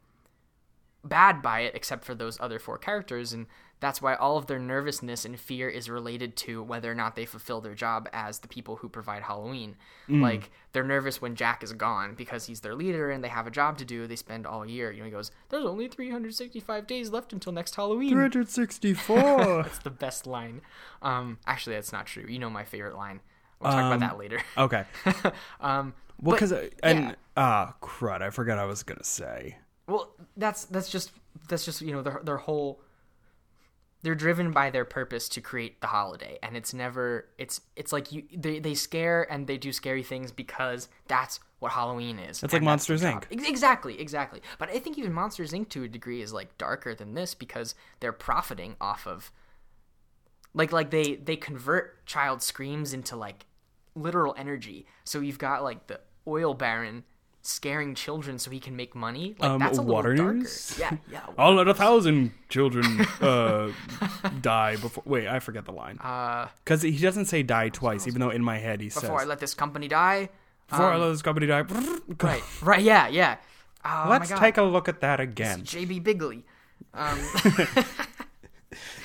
bad by it except for those other four characters and that's why all of their nervousness and fear is related to whether or not they fulfill their job as the people who provide Halloween. Like they're nervous when Jack is gone because he's their leader and they have a job to do. They spend all year. You know, he goes, "There's only 365 days left until next Halloween." 364. (laughs) That's the best line. Um, actually, that's not true. You know my favorite line. We'll talk about that later. okay. (laughs) um, Well, because and yeah. ah crud, I forgot I was gonna say. Well, that's that's just that's just you know their their whole. They're driven by their purpose to create the holiday, and it's never it's it's like you they they scare and they do scary things because that's what Halloween is. It's like and that's their Monsters. Inc.. Exactly, exactly. But I think even Monsters Inc. to a degree is like darker than this because they're profiting off of like like they they convert child screams into like literal energy. So you've got like the oil baron scaring children so he can make money. Like Um, that's a little water darker. news? Yeah, yeah. (laughs) All but a thousand children (laughs) uh, die before. Wait, I forget the line. Uh, Because he doesn't say die twice, even though in my head he before says before I let this company die. before I let this company die. Right, right. Yeah, yeah. Oh, Let's take a look at that again. JB Biggley. Um, (laughs)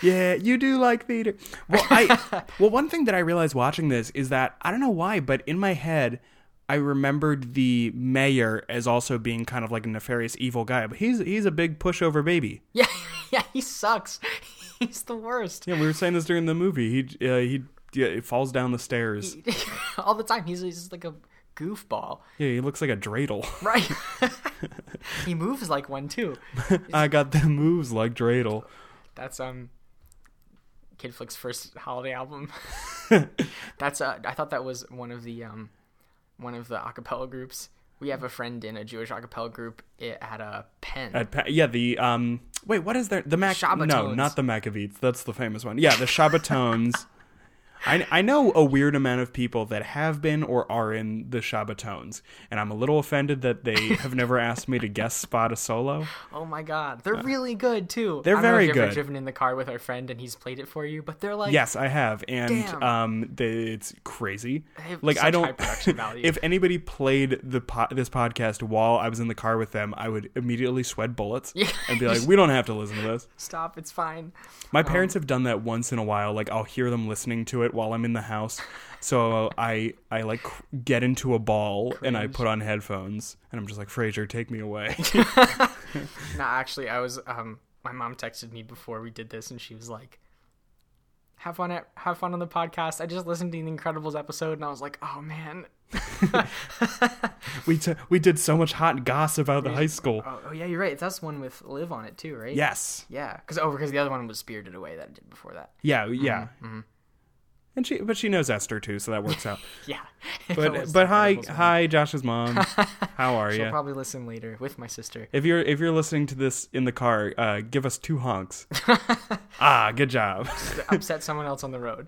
Yeah, you do like theater. Well, I (laughs) well one thing that I realized watching this is that I don't know why, but in my head I remembered the mayor as also being kind of like a nefarious evil guy, but he's he's a big pushover baby. yeah, (laughs) yeah. He sucks. (laughs) He's the worst. Yeah, we were saying this during the movie. He uh, he yeah, he falls down the stairs. All the time. He's, he's just like a goofball. Yeah, he looks like a dreidel. Right. he moves like one too. I got the moves like dreidel. That's um Kid Flick's first holiday album. (laughs) (laughs) That's uh I thought that was one of the um one of the acapella groups. We have a friend in a Jewish acapella group i- at a Penn. At yeah, the um wait, what is there? The Mac No, not the Maccabeats. That's the famous one. Yeah, the Shabbatones. (laughs) I, I know a weird amount of people that have been or are in the Shabbatones, and I'm a little offended that they (laughs) have never asked me to guest spot a solo. oh my god, they're really good too. they're I don't know if very good. driven in the car with our friend and he's played it for you, but they're like Yes, I have, and Damn. um, they, it's crazy. Like I don't. production (laughs) value. if anybody played the po- this podcast while I was in the car with them, I would immediately sweat bullets Yeah. and be like, (laughs) "We don't have to listen to this." stop, it's fine. My Um, parents have done that once in a while. Like I'll hear them listening to it while I'm in the house. So I I like get into a ball and I put on headphones and I'm just like Fraser, take me away. (laughs) (laughs) No, actually, I was. Um, my mom texted me before we did this, and she was like, "Have fun at have fun on the podcast." I just listened to the Incredibles episode, and I was like, "Oh man, (laughs) we t- we did so much hot gossip about the high school. oh, oh yeah, you're right. That's one with Live on it too, right?" Yes. Yeah, because oh, because the other one was Spirited Away that I did before that. Yeah. Yeah. Mm-hmm, And she but she knows Esther too, so that works out. (laughs) Yeah, (laughs) But but hi hi Josh's mom. (laughs) How are you? She'll you? probably listen later with my sister. If you're if you're listening to this in the car, uh, give us two honks. ah, good job. upset someone else on the road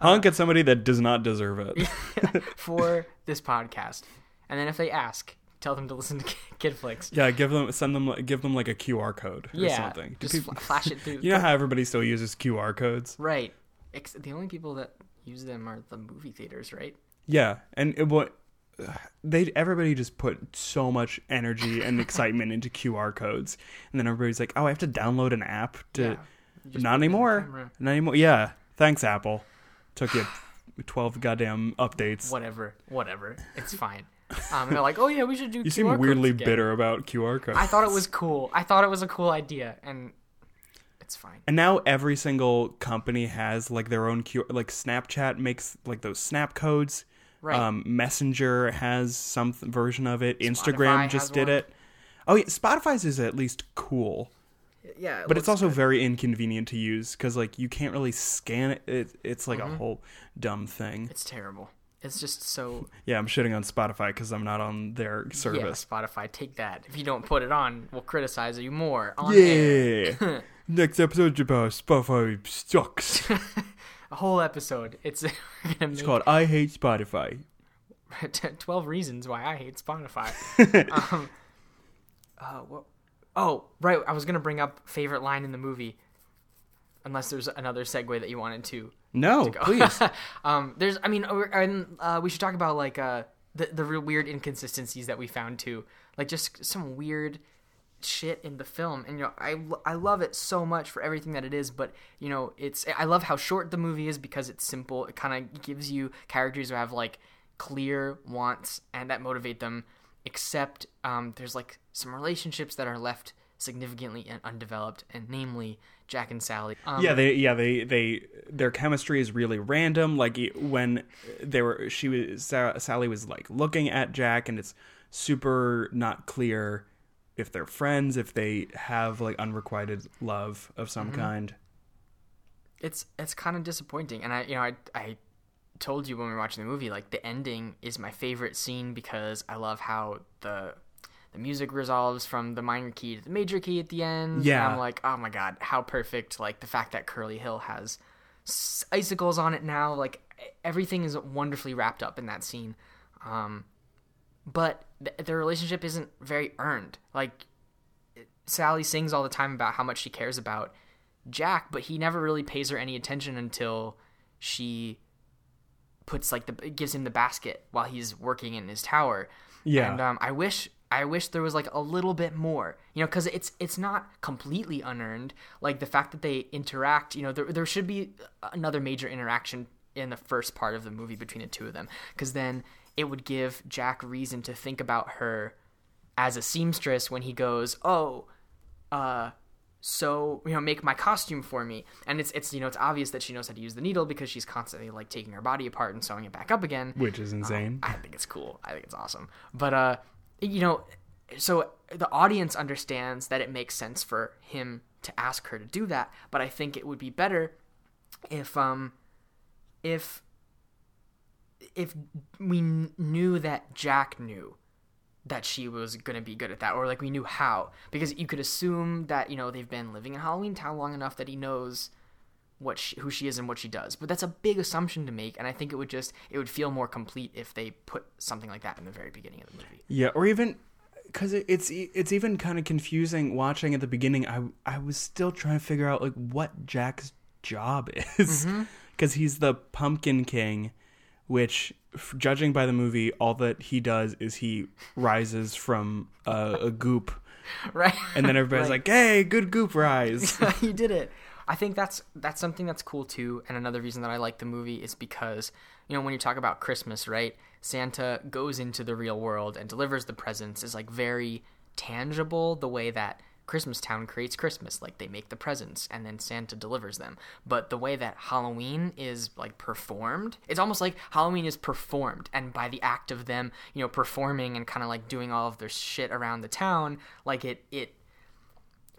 Honk at somebody that does not deserve it. for this podcast, and then if they ask, tell them to listen to Kid Flicks. Yeah, give them send them give them like a QR code or Yeah, something. Do just people- flash it through. you know how everybody still uses QR codes? Right. Ex- the only people that use them are the movie theaters, right? Yeah, and it, what they everybody just put so much energy and excitement into QR codes, and then everybody's like, "Oh, I have to download an app to." Yeah. Not put it in the anymore. Not anymore. Yeah, thanks Apple. Took you (sighs) twelve goddamn updates. Whatever, whatever. It's fine. Um, they're like, oh yeah, we should do. You QR seem weirdly again." bitter about QR codes. I thought it was cool. I thought it was a cool idea, and it's fine. And now every single company has like their own Q. Like Snapchat makes like those snap codes. Right. Um, Messenger has some th- version of it. Spotify Instagram just did one. it. Oh yeah, Spotify's is at least cool, Yeah, but it's also very inconvenient to use because like you can't really scan it. it it's like Mm-hmm. a whole dumb thing. it's terrible. It's just so (laughs) Yeah, I'm shitting on Spotify because I'm not on their yeah. service. Spotify, take that. If you don't put it on, we'll criticize you more. On. Yeah. (laughs) Next episode about Spotify sucks. (laughs) a whole episode. It's It's called I Hate Spotify. 12 reasons why I hate Spotify. um, uh, what? Oh, right. I was going to bring up favorite line in the movie. Unless there's another segue that you wanted to. No, please. (laughs) um, there's, I mean, uh, and uh, we should talk about like uh, the the real weird inconsistencies that we found too. Like just some weird, shit in the film and you know I, I love it so much for everything that it is but you know it's i love how short the movie is because it's simple it kind of gives you characters who have like clear wants and that motivate them except um, there's like some relationships that are left significantly undeveloped and namely jack and sally um, yeah, they yeah they they their chemistry is really random. Like when they were she was Sa- Sally was like looking at Jack, and it's super not clear if they're friends, if they have like unrequited love of some kind. it's it's kind of disappointing and i you know i i told you when we were watching the movie like the ending is my favorite scene because i love how the the music resolves from the minor key to the major key at the end And Yeah. i'm like oh my god how perfect like the fact that curly hill has s- icicles on it now like everything is wonderfully wrapped up in that scene um but th- their relationship isn't very earned like Sally sings all the time about how much she cares about Jack, but he never really pays her any attention until she puts like the gives him the basket while he's working in his tower. Yeah. and um, I wish I wish there was like a little bit more, you know, because it's it's not completely unearned. Like the fact that they interact, you know, there there should be another major interaction in the first part of the movie between the two of them, because then it would give Jack reason to think about her as a seamstress when he goes, "Oh, uh, so you know, make my costume for me." And it's it's you know it's obvious that she knows how to use the needle because she's constantly like taking her body apart and sewing it back up again. Which is insane. I think it's cool. I think it's awesome. But uh, you know, so the audience understands that it makes sense for him to ask her to do that. But I think it would be better if um, if if we kn- knew that Jack knew that she was going to be good at that or like we knew how because you could assume that you know they've been living in Halloween town long enough that he knows what she, who she is and what she does but that's a big assumption to make and I think it would just it would feel more complete if they put something like that in the very beginning of the movie Yeah, or even because it's it's even kind of confusing watching at the beginning. I I was still trying to figure out like what Jack's job (laughs) is mm-hmm. because he's the Pumpkin King, which judging by the movie, all that he does is he rises from a, a goop, (laughs) right and then everybody's Right. like, "Hey, good goop rise." (laughs) you did it. I think that's that's something that's cool too. And another reason that I like the movie is because you know when you talk about Christmas, right? Santa goes into the real world and delivers the presents is like very tangible. The way that Christmas Town creates Christmas, like they make the presents and then Santa delivers them. But the way that Halloween is like performed, it's almost like Halloween is performed, and by the act of them, you know, performing and kind of like doing all of their shit around the town, like it it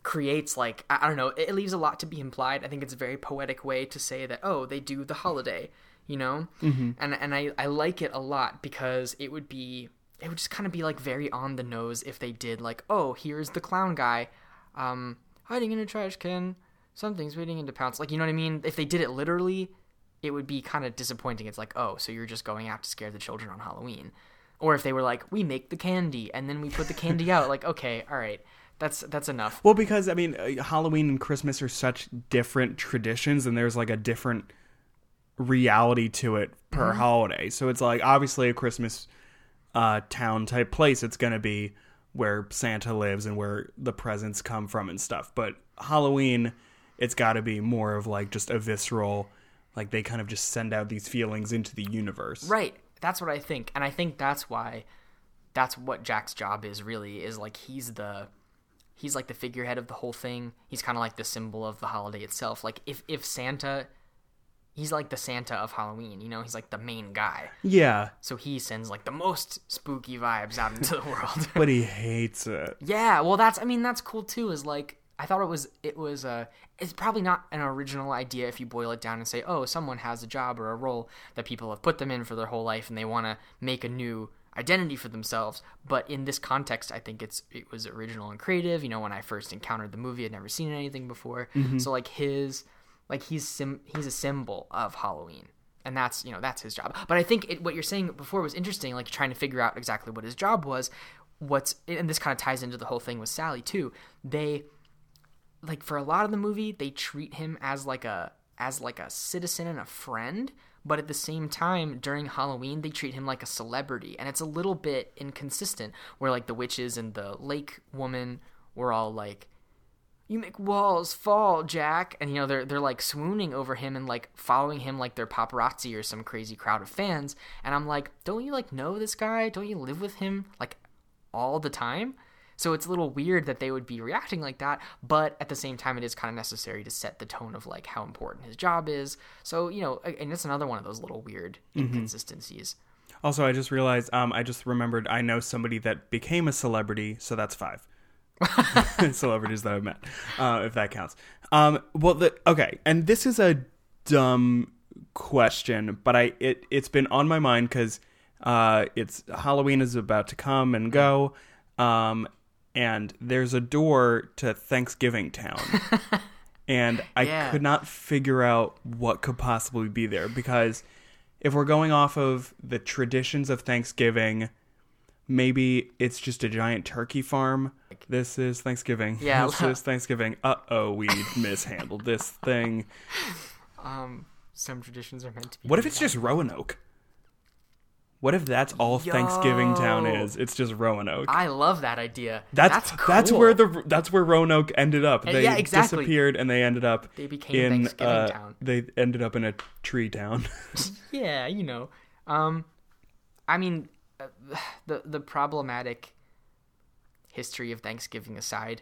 creates like I I don't know, it leaves a lot to be implied. I think it's a very poetic way to say that oh, they do the holiday, you know? Mm-hmm. And and I I like it a lot because it would be it would just kind of be like very on the nose if they did like oh, here's the clown guy um hiding in a trash can, something's waiting in to pounce. Like you know what I mean? If they did it literally, it would be kind of disappointing. It's like, oh, so you're just going out to scare the children on Halloween. Or if they were like, we make the candy and then we put the candy out, like, okay, all right, that's that's enough. Well, because I mean, uh, Halloween and Christmas are such different traditions, and there's like a different reality to it per holiday. So it's like obviously a Christmas uh, town type place. It's going to be where Santa lives and where the presents come from and stuff. But Halloween, it's got to be more of like just a visceral, like they kind of just send out these feelings into the universe. Right. That's what I think. And I think that's why that's what Jack's job is really is like he's the he's like the figurehead of the whole thing. He's kind of like the symbol of the holiday itself. Like if if Santa he's like the Santa of Halloween, you know, he's like the main guy. Yeah, So he sends like the most spooky vibes out into the (laughs) world. (laughs) but he hates it. Yeah, well, that's I mean that's cool too. Is like I thought it was it was uh it's probably not an original idea if you boil it down and say oh someone has a job or a role that people have put them in for their whole life and they want to make a new identity for themselves. But in this context, I think it's it was original and creative. You know, when I first encountered the movie, I'd never seen anything before. Mm-hmm. So like his like he's sim- he's a symbol of Halloween and that's you know that's his job but i think it, what you're saying before was interesting like trying to figure out exactly what his job was what's and this kind of ties into the whole thing with sally too they like for a lot of the movie they treat him as like a as like a citizen and a friend but at the same time during halloween they treat him like a celebrity and it's a little bit inconsistent where like the witches and the lake woman were all like, "You make walls fall, Jack," and you know they're they're like swooning over him and like following him like they're paparazzi or some crazy crowd of fans. And I'm like, don't you like know this guy? Don't you live with him like all the time? So it's a little weird that they would be reacting like that, but at the same time, it is kind of necessary to set the tone of like how important his job is. So you know, and it's another one of those little weird inconsistencies. Also, I just realized, um, I just remembered I know somebody that became a celebrity, so that's five. (laughs) (laughs) Celebrities that I've met, uh, if that counts. Um, well, the, okay, and this is a dumb question, but I it it's been on my mind because uh, it's Halloween is about to come and go, um, and there's a door to Thanksgiving Town. (laughs) and I Yeah. could not figure out what could possibly be there because if we're going off of the traditions of Thanksgiving, maybe it's just a giant turkey farm. This is Thanksgiving. Yeah. This is Thanksgiving. Uh oh, we (laughs) mishandled this thing. Um, some traditions are meant to be. What if it's just Roanoke? What if that's all Thanksgiving Town is? It's just Roanoke. I love that idea. That's that's that's, where the that's where Roanoke ended up. They yeah, exactly. disappeared and they ended up They became in Thanksgiving uh, Town. They ended up in a tree town. (laughs) yeah, you know. Um, I mean, uh, (sighs) the the problematic history of Thanksgiving aside,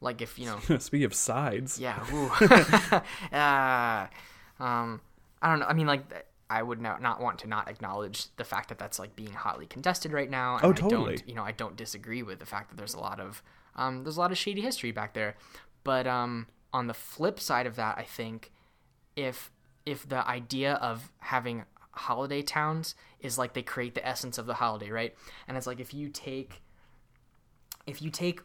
like if you know, (laughs) Speaking of sides, yeah, (laughs) uh, um, I don't know. I mean, like. I would not, not want to not acknowledge the fact that that's like being hotly contested right now. And Oh, I totally. don't, you know, I don't disagree with the fact that there's a lot of um, there's a lot of shady history back there. But um, on the flip side of that, I think if if the idea of having holiday towns is like they create the essence of the holiday, right? And it's like if you take if you take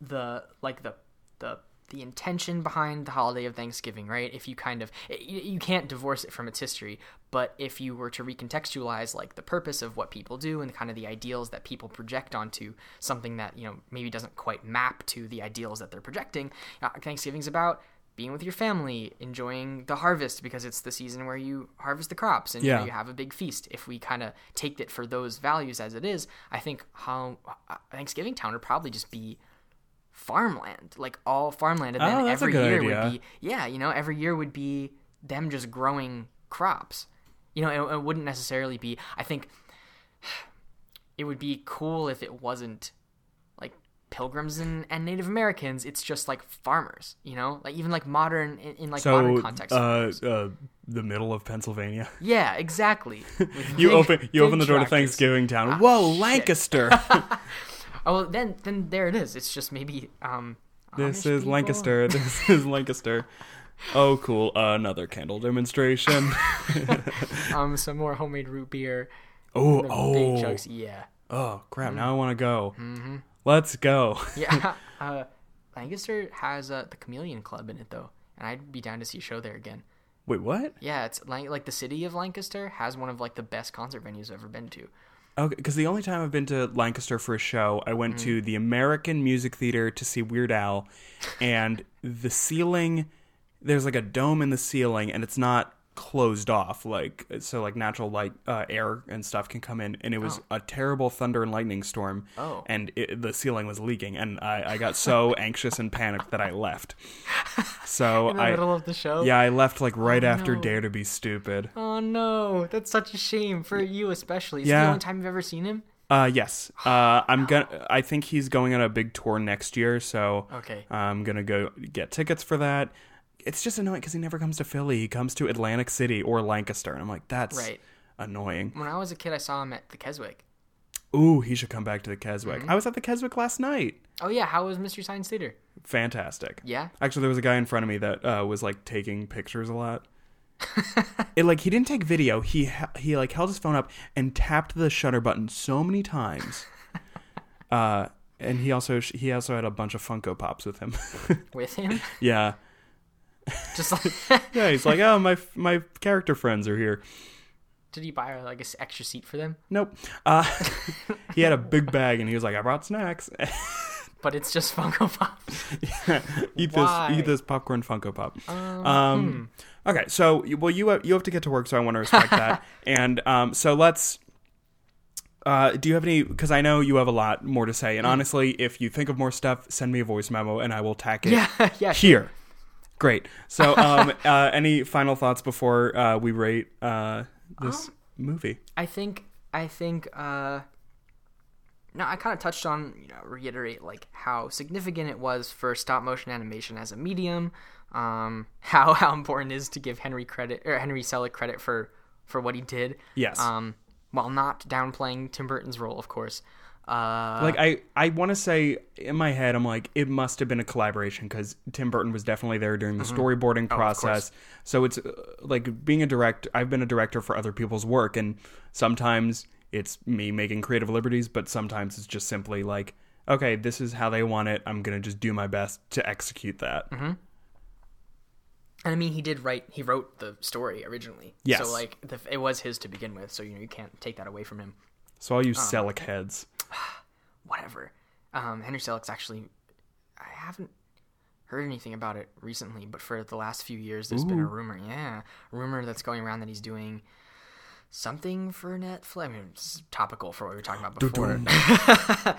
the like the the the intention behind the holiday of Thanksgiving, right? If you kind of you, you can't divorce it from its history, but if you were to recontextualize like the purpose of what people do and kind of the ideals that people project onto something that you know maybe doesn't quite map to the ideals that they're projecting, uh, Thanksgiving's about being with your family, enjoying the harvest because it's the season where you harvest the crops and you, know, Yeah. you have a big feast. If we kind of take it for those values as it is, I think how uh, Thanksgiving Town would probably just be farmland, like all farmland, and then Oh, every year idea. would be yeah, you know, every year would be them just growing crops. You know, it, it wouldn't necessarily be. I think (sighs) it would be cool if it wasn't like pilgrims and, and Native Americans. It's just like farmers. You know, like even like modern in, in like modern context. uh, uh, the middle of Pennsylvania. (laughs) yeah, exactly. (laughs) You big- open you open the door to. Thanksgiving Town. Whoa, Lancaster! (laughs) Oh, then then there it is. It's just maybe um. this Amish is people? Lancaster. (laughs) This is Lancaster. Oh, cool! another candle demonstration. (laughs) (laughs) Um, some more homemade root beer. Oh, oh, chunks. Yeah. oh, crap! Now I want to go. Mm-hmm. Let's go. Yeah. uh, Lancaster has uh, the Chameleon Club in it though, and I'd be down to see a show there again. Wait, what? Yeah, it's like like the city of Lancaster has one of like the best concert venues I've ever been to. Okay, because the only time I've been to Lancaster for a show, I went to Mm. the American Music Theater to see Weird Al, and the ceiling, there's like a dome in the ceiling, and it's not closed off, like so, like natural light, uh, air and stuff can come in, and it was a terrible thunder and lightning storm, Oh. and it, the ceiling was leaking, and I, I got so (laughs) anxious and panicked that I left. (laughs) So In the I, middle of the show. yeah, I left like right after no. Dare to Be Stupid. Oh no, that's such a shame for you especially. Is Yeah. the only time you've ever seen him? Uh, yes. (gasps) Uh, I'm gonna. I think he's going on a big tour next year, so Okay. I'm gonna go get tickets for that. It's just annoying because he never comes to Philly. He comes to Atlantic City or Lancaster, and I'm like, that's Right. annoying. When I was a kid, I saw him at the Keswick. Ooh, he should come back to the Keswick. Mm-hmm. I was at the Keswick last night. Oh yeah, how was Mystery Science Theater? Fantastic. Yeah. Actually, there was a guy in front of me that uh, was like taking pictures a lot. (laughs) it like he didn't take video. He ha- he like held his phone up and tapped the shutter button so many times. (laughs) Uh, and he also sh- he also had a bunch of Funko Pops with him. (laughs) With him, yeah, (laughs) just like, (laughs) yeah. He's like, oh my my character friends are here. did he buy like a s- extra seat for them? Nope. Uh, (laughs) he had a big bag and he was like, I brought snacks. But it's just Funko Pops. eat Why? this eat this popcorn Funko Pop. Um, okay, so well you have, you have to get to work, so I want to respect that. and um, so let's Uh, do you have any? Because I know you have a lot more to say, Mm. and honestly, if you think of more stuff, send me a voice memo, and I will tack it Yeah, yeah. here. Great. So, (laughs) um, uh, any final thoughts before uh, we rate uh, this Um, movie? I think I think uh no, I kind of touched on, you know, reiterate like how significant it was for stop motion animation as a medium, um (laughs) how how important it is to give Henry credit or Henry Selick credit for for what he did. Yes. Um while not downplaying Tim Burton's role, of course. Uh like I, I want to say in my head, I'm like, it must have been a collaboration because Tim Burton was definitely there during the storyboarding Mm-hmm. Oh, of process. So it's uh, like being a director. I've been a director for other people's work, and sometimes it's me making creative liberties, but sometimes it's just simply like, okay, this is how they want it. I'm gonna just do my best to execute that. Mm-hmm. and I mean he did write he wrote the story originally. Yes. So like the, it was his to begin with, so you know you can't take that away from him. So all you Uh. Selick heads, (sighs) whatever. Um, Henry Selick's actually, I haven't heard anything about it recently, but for the last few years, there's been a rumor, yeah, a rumor that's going around that he's doing something for Netflix. I mean, it's topical for what we were talking about before,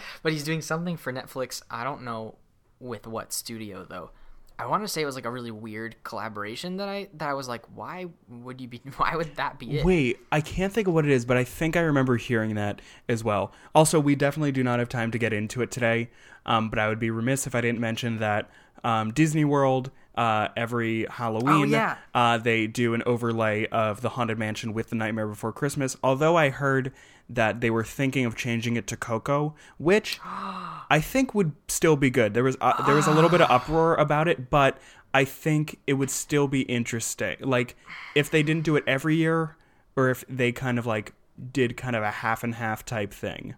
(laughs) but he's doing something for Netflix. I don't know with what studio though. I want to say it was like a really weird collaboration that I that I was like, why would you be? (laughs) Why would that be it? Wait, I can't think of what it is, but I think I remember hearing that as well. Also, we definitely do not have time to get into it today, um, but I would be remiss if I didn't mention that um, Disney World, uh, every Halloween, Oh, yeah. uh, they do an overlay of the Haunted Mansion with The Nightmare Before Christmas. Although I heard that they were thinking of changing it to Coco, which (gasps) I think would still be good. There was uh, there was a little bit of uproar about it, but I think it would still be interesting. Like if they didn't do it every year, or if they kind of like did kind of a half and half type thing.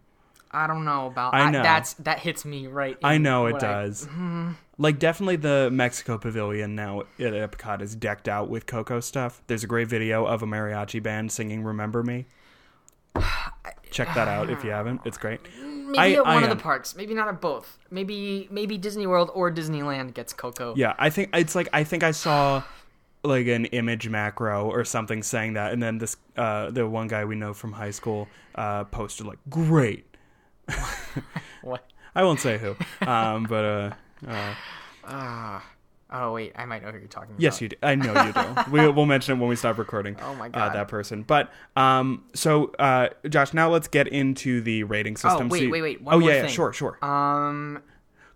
I don't know about. I know. that's that hits me right. I know it what I- does. (laughs) Like definitely the Mexico Pavilion now at Epcot is decked out with Coco stuff. There's a great video of a mariachi band singing "Remember Me." (sighs) Check that out if you haven't. It's great. (sighs) Maybe I- at I one of the parks. Maybe not at both. Maybe maybe Disney World or Disneyland gets Coco. Yeah, I think it's like I think I saw like an image macro or something saying that, and then this uh, the one guy we know from high school uh, posted like, "Great." What? I won't say who, um, but uh, uh, Oh wait, I might know who you're talking about. yes, you. Do. I know you do. we, we'll mention it when we stop recording. Oh my Uh, God. that person. But um, so uh, Josh, now let's get into the rating system. Oh, wait, So you- wait, wait, one oh more yeah, yeah, sure, sure. Um,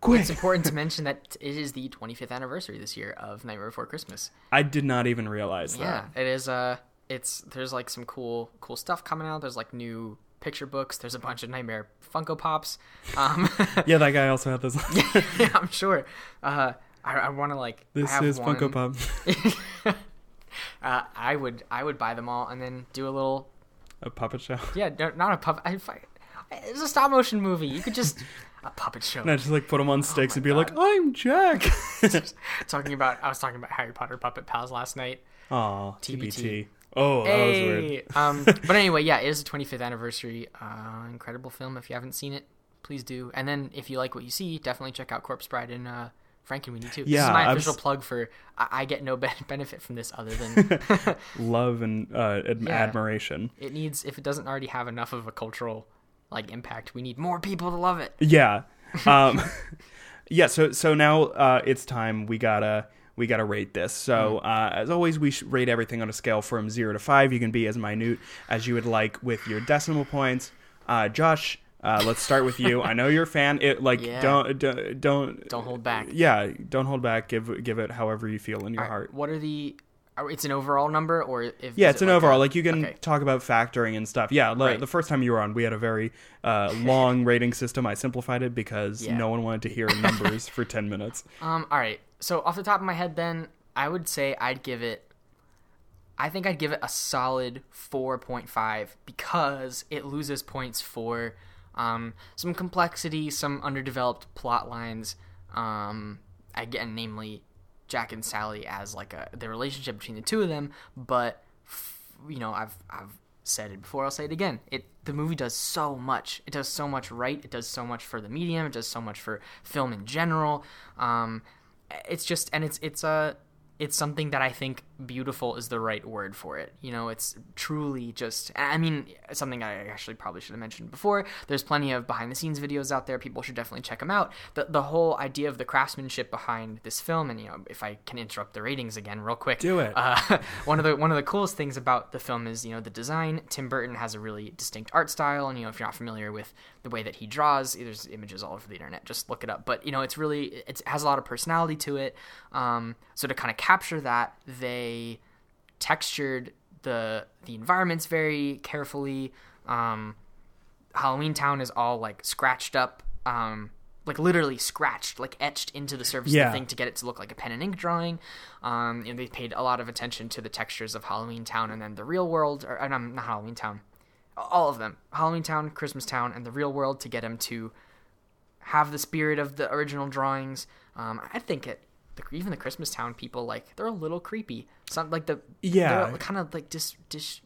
Quick. it's important to mention that it is the 25th anniversary this year of Nightmare Before Christmas. I did not even realize Yeah, that. it is. Uh, it's there's like some cool cool stuff coming out. There's like new picture books. There's a bunch of Nightmare Funko Pops. Um, (laughs) Yeah, that guy also had those. (laughs) yeah, I'm sure. Uh, I, I want to like. This is one. Funko Pop, (laughs) Uh, I would I would buy them all and then do a little a puppet show. yeah not a puppet. I, I, it's a stop motion movie. You could just a puppet show. And I just like put them on sticks my and be like, "I'm Jack." talking about I was talking about Harry Potter puppet pals last night. Oh, TBT. TBT. Oh, that was weird. Um, (laughs) but anyway, yeah, it is the 25th anniversary. Uh, incredible film. If you haven't seen it, please do. And then if you like what you see, definitely check out Corpse Bride and uh, Frankenweenie too. this Yeah, is my I've official s- plug for. I, I get no (laughs) be- benefit from this other than (laughs) Love and uh, ad- Yeah. admiration. it needs. If it doesn't already have enough of a cultural like impact, we need more people to love it. Yeah. Um, yeah. So so now uh, it's time. We gotta we gotta rate this. So uh, as always, we rate everything on a scale from zero to five. You can be as minute as you would like with your decimal points. Uh, Josh, uh, let's start with you. I know you're a fan. It like Yeah. don't don't don't Don't hold back. Yeah, don't hold back. Give give it however you feel in your right, heart. What are the? It's an overall number, or if Yeah, it's it an overall. a- like you can okay. talk about factoring and stuff. Yeah, Right. the first time you were on, we had a very uh, long (laughs) rating system. I simplified it because Yeah. no one wanted to hear numbers for ten minutes. Um. All right. So off the top of my head, then I would say I'd give it. I think I'd give it a solid four point five because it loses points for um, some complexity, some underdeveloped plot lines. Um, again, namely Jack and Sally as like a the relationship between the two of them. But you know, I've I've said it before. I'll say it again. It the movie does so much. It does so much right. It does so much for the medium. It does so much for film in general. Um, it's just and it's it's a it's something that I think beautiful is the right word for it. You know, it's truly just. I mean, something I actually probably should have mentioned before. There's plenty of behind the scenes videos out there. People should definitely check them out. The the whole idea of the craftsmanship behind this film, and you know, if I can interrupt the ratings again real quick, Do it. Uh, (laughs) one of the one of the coolest things about the film is you know the design. Tim Burton has a really distinct art style, and you know if you're not familiar with the way that he draws, there's images all over the internet. Just look it up. But you know it's really it has a lot of personality to it. Um, so to kind of capture that, they textured the the environments very carefully. Um, Halloween Town is all like scratched up, um, like literally scratched, like etched into the surface Yeah. of the thing to get it to look like a pen and ink drawing. Um, and they paid a lot of attention to the textures of Halloween Town and then the real world, or no, not Halloween Town, all of them, Halloween Town, Christmas Town, and the real world to get them to have the spirit of the original drawings. Um, I think it. The, even the Christmas Town people like they're a little creepy. Some like the Yeah. they're kind of like dis, dis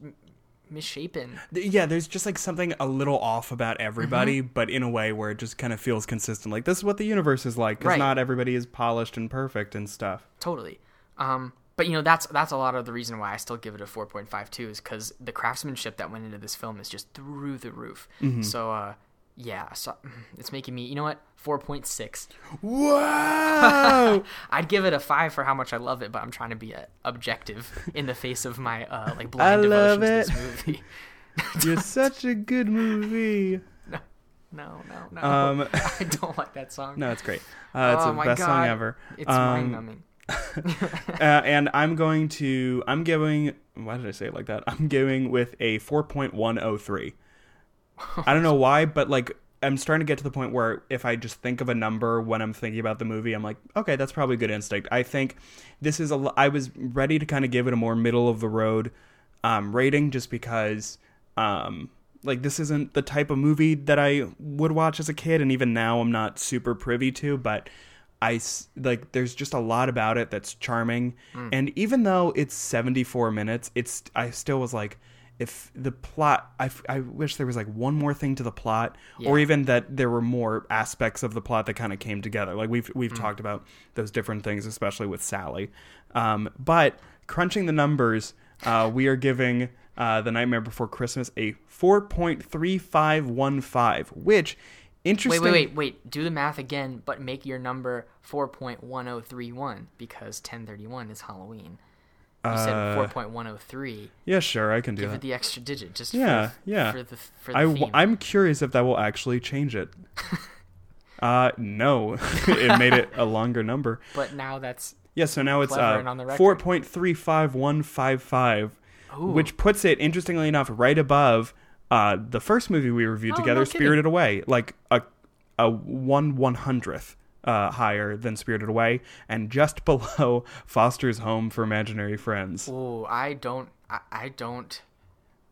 misshapen. Yeah there's just like something a little off about everybody Mm-hmm. but in a way where it just kind of feels consistent like this is what the universe is like because Right. not everybody is polished and perfect and stuff totally. Um, but you know that's that's a lot of the reason why I still give it a four point five two is because the craftsmanship that went into this film is just through the roof. So uh, yeah, so (sighs) it's making me you know what four point six. whoa (laughs) I'd give it a five for how much I love it, but I'm trying to be uh, objective in the face of my uh, like I blind devotion love to this movie. (laughs) you're such a good movie no, no, no. No. Um, (laughs) I don't like that song. no it's great uh, it's oh the best god, song ever It's Um, mind numbing. uh, and I'm going to I'm giving why did I say it like that? I'm giving with a 4.103. I don't know why, but like I'm starting to get to the point where if I just think of a number when I'm thinking about the movie, I'm like, okay, that's probably good instinct. I think this is a I was ready to kind of give it a more middle of the road um, rating just because um, like this isn't the type of movie that I would watch as a kid and even now I'm not super privy to, but I like there's just a lot about it that's charming. And even though it's 74 minutes, it's I still was like if the plot I wish there was like one more thing to the plot or even that there were more aspects of the plot that kind of came together. Like we've we've talked about those different things especially with Sally. Um, but crunching the numbers, uh, we are giving uh, The Nightmare Before Christmas a 4.3515, which Wait, interesting wait, wait, wait. Do the math again, but make your number 4.1031 because 1031 is Halloween. You Uh, said 4.103. Yeah, sure, I can do Give that. it the extra digit just Yeah, for, yeah. for the for the I, theme. am curious if that will actually change it. (laughs) uh, no, (laughs) it made it a longer number. but now that's Yeah, so now it's Clever uh, and on the record. four point three five one five five, Ooh. which puts it interestingly enough right above uh, the first movie we reviewed Oh, together, no kidding. Spirited Away, like a a one one hundredth uh, higher than Spirited Away, and just (laughs) below Foster's Home for Imaginary Friends. Oh, I don't I, I don't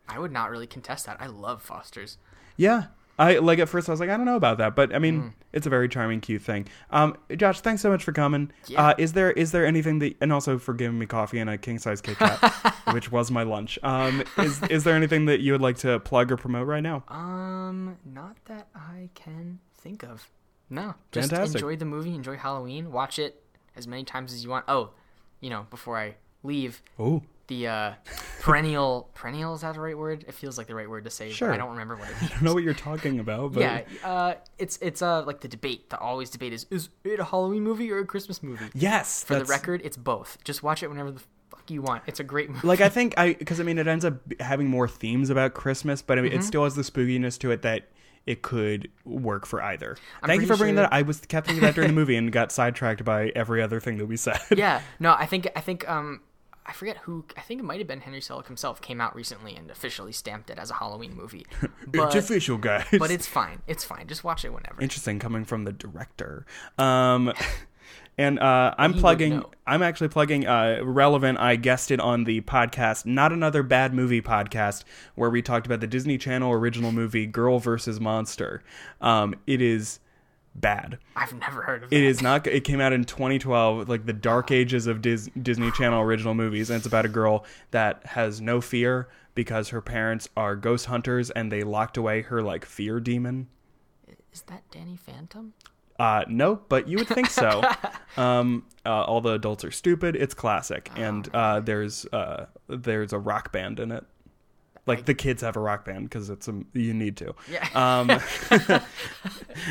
I would not really contest that. I love Foster's. Yeah. I like at first I was like I don't know about that, but I mean Mm. it's a very charming, cute thing. Um, Josh, thanks so much for coming. Yeah. Uh, is there is there anything that and also for giving me coffee and a king size Kit Kat, (laughs) which was my lunch. Um, is is there anything that you would like to plug or promote right now? Um, not that I can think of. No, just Fantastic. enjoy the movie, enjoy Halloween, watch it as many times as you want. Oh, you know, before I leave, Oh, the uh, (laughs) perennial perennial is that the right word? It feels like the right word to say. Sure. I don't remember what it means. (laughs) I don't know what you're talking about, but Yeah, uh, it's it's uh like the debate. The always debate is is it a Halloween movie or a Christmas movie? yes, For the record, it's both. Just watch it whenever the fuck you want. It's a great movie. like I think (laughs) I because I mean it ends up having more themes about Christmas, but I mean, Mm-hmm. it still has the spookiness to it that it could work for either. I'm Thank you for bringing sure- that. I was kept thinking that during the movie and got sidetracked by every other thing that we said. (laughs) yeah, (laughs) no, I think I think um I forget who. I think it might have been Henry Selick himself came out recently and officially stamped it as a Halloween movie. (laughs) But, it's official, guys. but it's fine. It's fine. Just watch it whenever. interesting coming from the director. Um, and uh, I'm He plugging. I'm actually plugging. Uh, relevant. I guested on the podcast, not another bad movie podcast, where we talked about the Disney Channel original movie Girl versus Monster. Um, it is bad. I've never heard of that. It is not. It came out in 2012, like the dark ages of Dis- Disney Channel original movies, and it's about a girl that has no fear because her parents are ghost hunters and they locked away her like fear demon. Is that Danny Phantom? Uh, no, but you would think so. (laughs) um, uh, all the adults are stupid. It's classic, and uh, there's uh, there's a rock band in it. Like the kids have a rock band because it's a you need to. Yeah. Um, (laughs)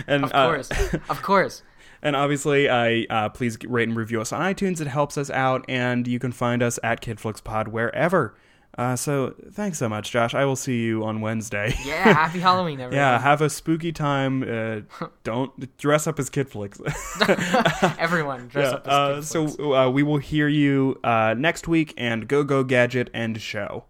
and of uh, course, of course. (laughs) and obviously, I uh, please rate and review us on iTunes. It helps us out, and you can find us at KidFlixPod wherever. Uh, so thanks so much, Josh. I will see you on Wednesday. (laughs) Yeah, happy Halloween, (laughs) everyone. yeah, have a spooky time. Uh, (laughs) don't dress up as Kid Flicks. everyone dress yeah, up as uh, so uh, we will hear you uh, next week, and go go gadget and show.